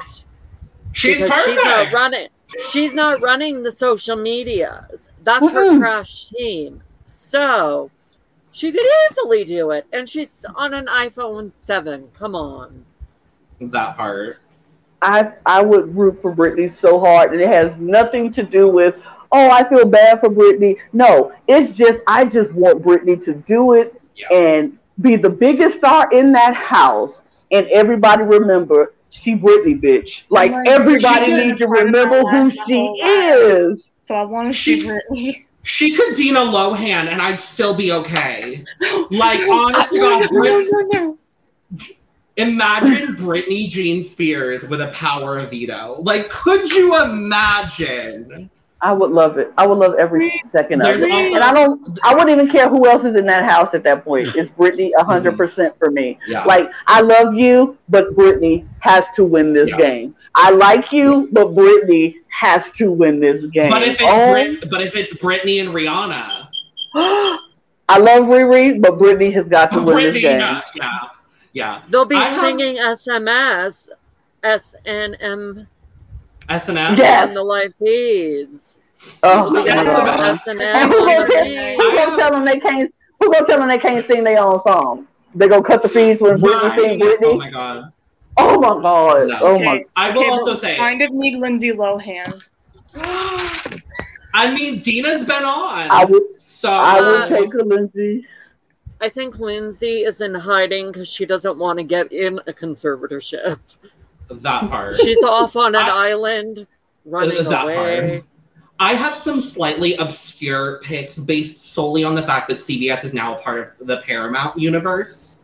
She's because perfect. she's not running she's not running the social medias. That's her Mm-mm. trash team. So she could easily do it. And she's on an iPhone 7. Come on. that part. I I would root for Britney so hard, and it has nothing to do with oh I feel bad for Britney. No, it's just I just want Britney to do it Yeah. and be the biggest star in that house, and everybody remember she Britney bitch. Like my everybody God. needs to Part of my remember who she is. So I want to She- see Britney. She could Dina Lohan and I'd still be okay. Like, honest to God, Brit-. Imagine Britney Jean Spears with a power of veto. Like, could you imagine? I would love it. I would love every second of There's it. also- and I don't. I wouldn't even care who else is in that house at that point. It's Britney mm-hmm. hundred percent for me. Yeah. Like I love you, but Brittany has to win this Yeah. game. I like you, but Brittany has to win this game. but if it's Oh, Brit- but if it's Britney and Rihanna, I love Riri, but Brittany has got to win this game. yeah, yeah, yeah. They'll be I have- singing SMS, SNM SNM. Yes. on the live feeds. Oh They'll be my Yeah, singing god! that's S&M who gonna, the tell, feeds. who gonna tell them they can't? Who gonna tell them they can't sing their own song? They gonna cut the feeds when Britney sing Right. Oh my god. Oh my god! No. Oh my! Okay. I will Okay, also say, kind of need Lindsay Lohan. I mean, Dina's been on. I would. so I would Uh, take a Lindsay. I think Lindsay is in hiding because she doesn't want to get in a conservatorship. That part. She's off on an I- island running That away. part. I have some slightly obscure picks based solely on the fact that CBS is now a part of the Paramount universe.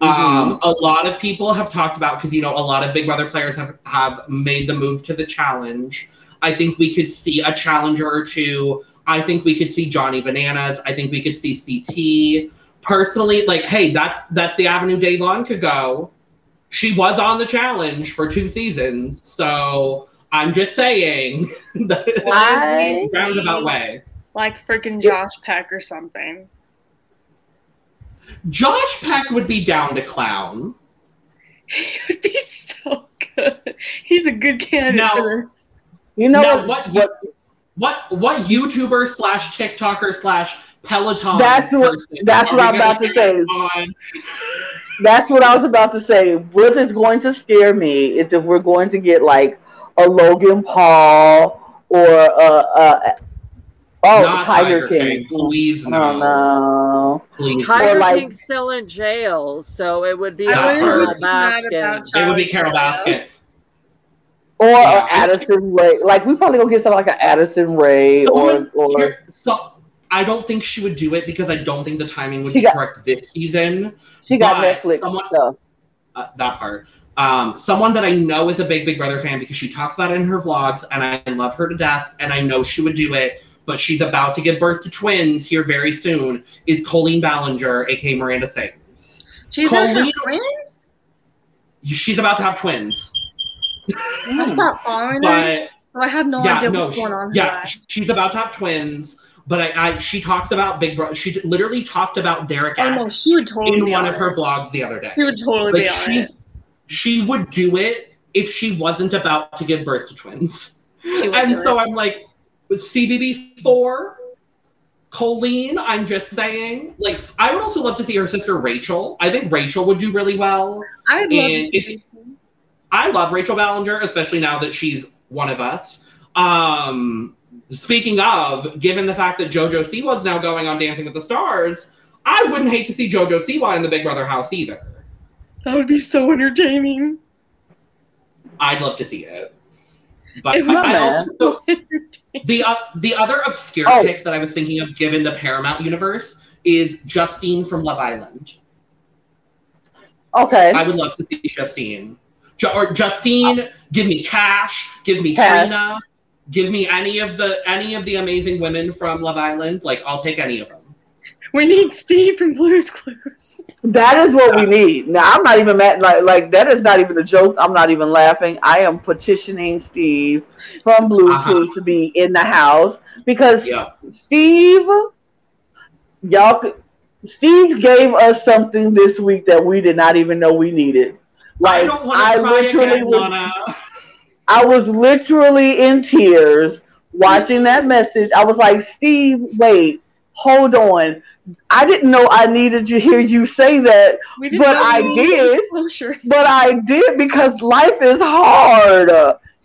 Um, a lot of people have talked about because you know a lot of Big Brother players have have made the move to the challenge. I think we could see a challenger or two. I think we could see Johnny Bananas. I think we could see CT. Personally, like, hey, that's that's the avenue Da'Vonne could go. She was on the challenge for two seasons, so I'm just saying that roundabout way. Like freaking Josh Peck or something. Josh Peck would be down to clown. He would be so good. He's a good candidate Now- for this. You know Now, what? what you- What what YouTuber slash TikToker slash Peloton? That's what- person that's what I'm about gonna say. On? That's what I was about to say. What is going to scare me is if we're going to get like a Logan Paul or a, a oh Not Tiger, King. Please Oh no. no. Please. Tiger Or, like- King's still in jail, so it would be I a wonder Carole Baskin. about It would be Carole Baskin. Or Yeah. Addison Rae. Like we probably gonna get something like an Addison Rae Someone- or or Here- so I don't think she would do it because I don't think the timing would She be got- correct this season. she got but Netflix someone- stuff. Uh, that part. Um, someone that I know is a big Big Brother fan because she talks about it in her vlogs, and I love her to death, and I know she would do it. But she's about to give birth to twins here very soon. Is Colleen Ballinger, aka Miranda Sings? She's gonna Colleen- twins? She's about to have twins, I stopped following her. So I have no yeah, idea no, what's going on. yeah, her she's about to have twins. But I, I, she talks about Big Brother. She literally talked about Derek Oh no, she would totally in one on of her it. vlogs the other day. She would totally Like be she, it. she would do it if she wasn't about to give birth to twins. And so it. I'm like, with CBB four, Colleen. I'm just saying. Like, I would also love to see her sister Rachel. I think Rachel would do really well. I'd love to see. I love Rachel Ballinger, especially now that she's one of us. Um, speaking of, given the fact that JoJo Siwa is now going on Dancing with the Stars, I wouldn't hate to see JoJo Siwa in the Big Brother house either. That would be so entertaining. I'd love to see it. But It would I be also, the uh, the other obscure Oh. pick that I was thinking of, given the Paramount universe, is Justine from Love Island. Okay. I would love to see Justine. Ju- or Justine, give me Cash, give me Cash. Trina, give me any of the any of the amazing women from Love Island. Like I'll take any of them. We need Steve from Blue's Clues. That is what we need. Now I'm not even mad like like that is not even a joke. I'm not even laughing. I am petitioning Steve from Blue's Uh-huh. Clues to be in the house because Yeah. Steve, y'all, Steve gave us something this week that we did not even know we needed. I Like don't want I, to cry literally again, was, Lana. I was literally in tears watching that message. I was like, Steve, wait, hold on. I didn't know I needed to hear you say that, But I we needed did. Closure. but I did because life is hard.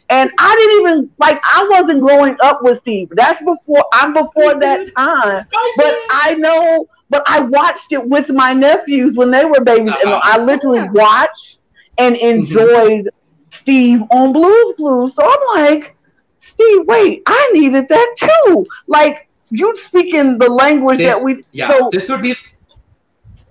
And I didn't even like I wasn't growing up with Steve. That's before I'm before that time. But. I know, but I watched it with my nephews when they were babies, uh-huh. and Uh-uh. I literally Yeah. watched and mm-hmm. enjoyed Steve on Blues Clues. So I'm like, Steve, wait, I needed that too. Like you speaking the language This- that we. yeah, So this would be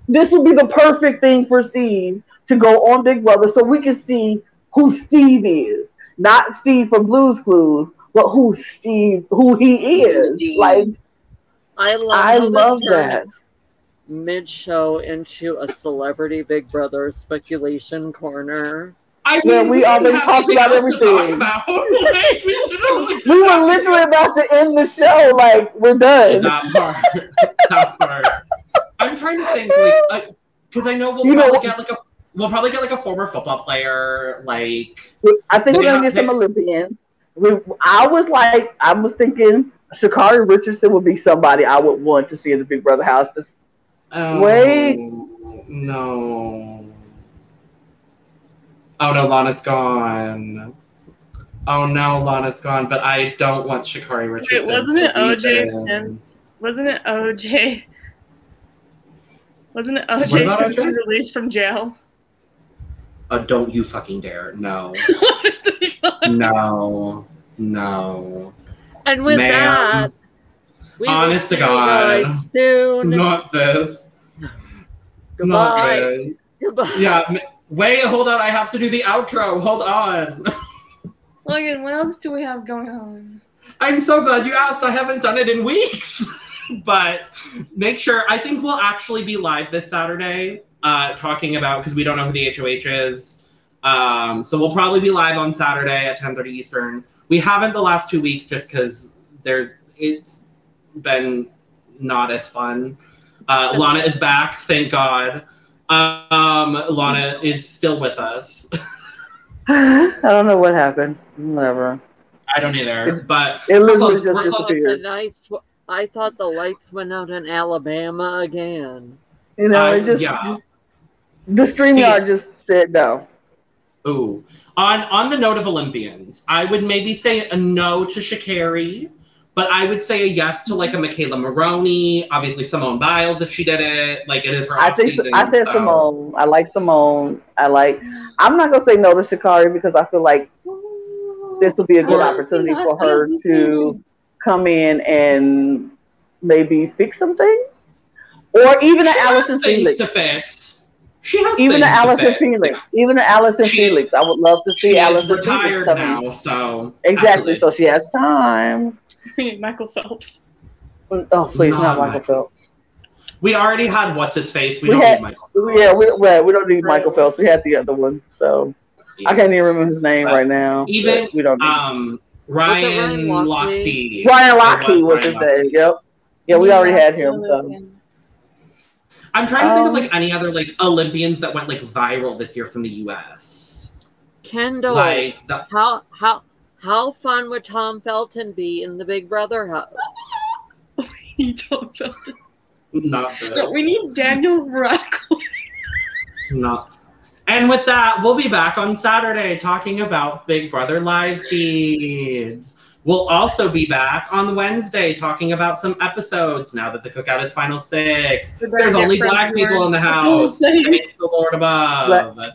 this would be the perfect thing for Steve to go on Big Brother, so we can see who Steve is, not Steve from Blues Clues, but who Steve, who he is. Steve. Like I love. I love that. Mid-show into a celebrity Big Brother speculation corner. I Yeah, mean, we didn't already talked about else to talk everything. about. We were literally about to end the show. Like we're done. that part. that part. I'm trying to think, like, because I know we'll You probably what- get like a we'll probably get like a former football player, like I think we're gonna get some Olympians. We, I was like, I was thinking Sha'Carri Richardson would be somebody I would want to see in the Big Brother house. Just- oh, Wait. no. Oh no, Lana's gone. Oh no, Lana's gone. But I don't want Sha'Carri Richardson. wasn't it for OJ reasons. Wasn't it OJ? Wasn't it OJ Simpson OJ? released from jail? Uh, don't you fucking dare! No, no, no. And with Ma'am. that, we will Honest see to you God. guys soon. Not this. Not Goodbye. this. Goodbye. Yeah. Wait, hold on. I have to do the outro. Hold on. Logan, what else do we have going on? I'm so glad you asked. I haven't done it in weeks. but make sure, I think we'll actually be live this Saturday uh, talking about, because we don't know who the HOH is. Um, so we'll probably be live on Saturday at 10.30 Eastern. We haven't the last two weeks just because there's it's been not as fun. Uh, Lana is back, thank God. Um, Lana is still with us. I don't know what happened. Whatever. I don't either, but It we're literally close. just We're. The disappeared. nights, I thought the lights went out in Alabama again. You know, Uh, it just, yeah. just the StreamYard just said no. Ooh. On on the note of Olympians, I would maybe say a no to Sha'Carri, but I would say a yes to like a McKayla Maroney, obviously Simone Biles if she did it. Like it is her I off think season. I said so- Simone. I like Simone. I like. I'm not gonna say no to Sha'Carri because I feel like this will be a good Or- opportunity for her to come in and maybe fix some things, or even She an has Allyson things Felix. to fix. She has Even things an to Allyson fix. Felix. Even an Allyson She- Felix. I would love to see She is Allyson retired Felix come in. now, so Exactly. absolutely. So she has time. Michael Phelps. Oh, please, Not not Michael Michael. Phelps. we already had what's his face. We, We don't had- need Michael. Yeah, we, Phelps. well, we don't need Michael Phelps. We had the other one, so I can't even remember his name But right now. even, we don't. Need Um, Ryan Ryan Lochte? Lochte. Ryan It Lochte was his Lochte. name. Yep. Yeah, we already had him. So. I'm trying to think Um, of like any other like Olympians that went like viral this year from the U.S. Kendyl, Like the, how how how fun would Tom Felton be in the Big Brother house? You don't feel it. not the, No, we need Daniel Radcliffe. not. And with that, we'll be back on Saturday talking about Big Brother live feeds. We'll also be back on Wednesday talking about some episodes now that the cookout is final six. We There's only black people more. in the That's all I'm house. Thank the Lord above. Black,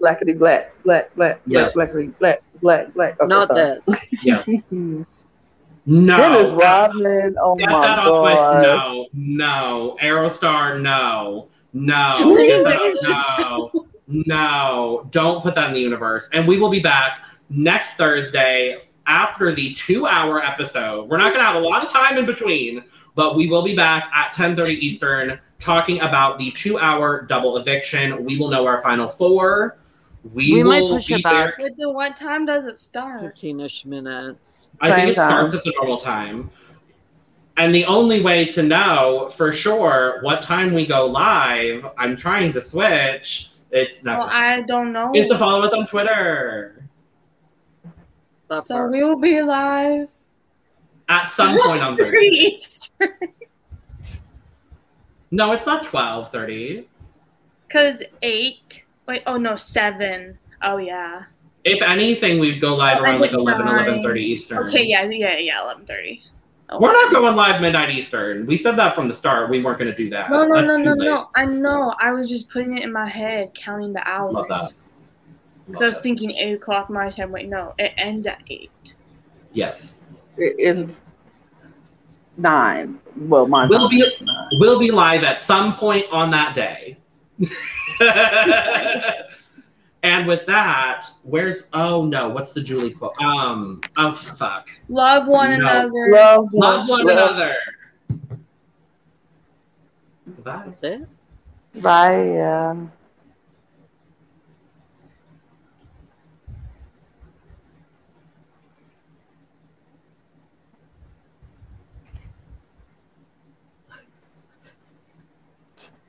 Blackity black, black, black, Yes. black, blackity black, black, black. Okay, Not sorry. this. Yes. Dennis No. Rodman. Oh Get my that off my god. no, no. Aerostar, no. No. Get that off, no. No. Don't put that in the universe. And we will be back next Thursday after the two hour episode. We're not gonna have a lot of time in between, but we will be back at 10:30 Eastern talking about the two hour double eviction. We will know our final four. We, We might push be it back. there. Wait, then what time does it start? Fifteen-ish minutes. I think Same it starts at the normal time. And the only way to know for sure what time we go live, I'm trying to switch. It's Well, not. I don't know. Is to follow us on Twitter That so part. we will be live at some point on Thursday. three Eastern. No, it's not twelve thirty. Cause eight. Wait, oh no, seven. Oh yeah. If anything, we'd go live Oh, around like did 11, nine. 11.30 Eastern. Okay, yeah, yeah, yeah, eleven thirty. Oh, We're not going live midnight Eastern. We said that from the start. We weren't going to do that. No, no, That's no, no, late. no. I know. I was just putting it in my head, counting the hours. Love that. Because I was Love thinking eight o'clock my time. Wait, no, it ends at eight. Yes. In nine. Well, mine. We'll be we'll be live at some point on that day. and with that, where's oh no, what's the Julie quote? Um oh fuck. Love one No. another. Love, Love one love. another. Bye. That's it. Bye. Yeah.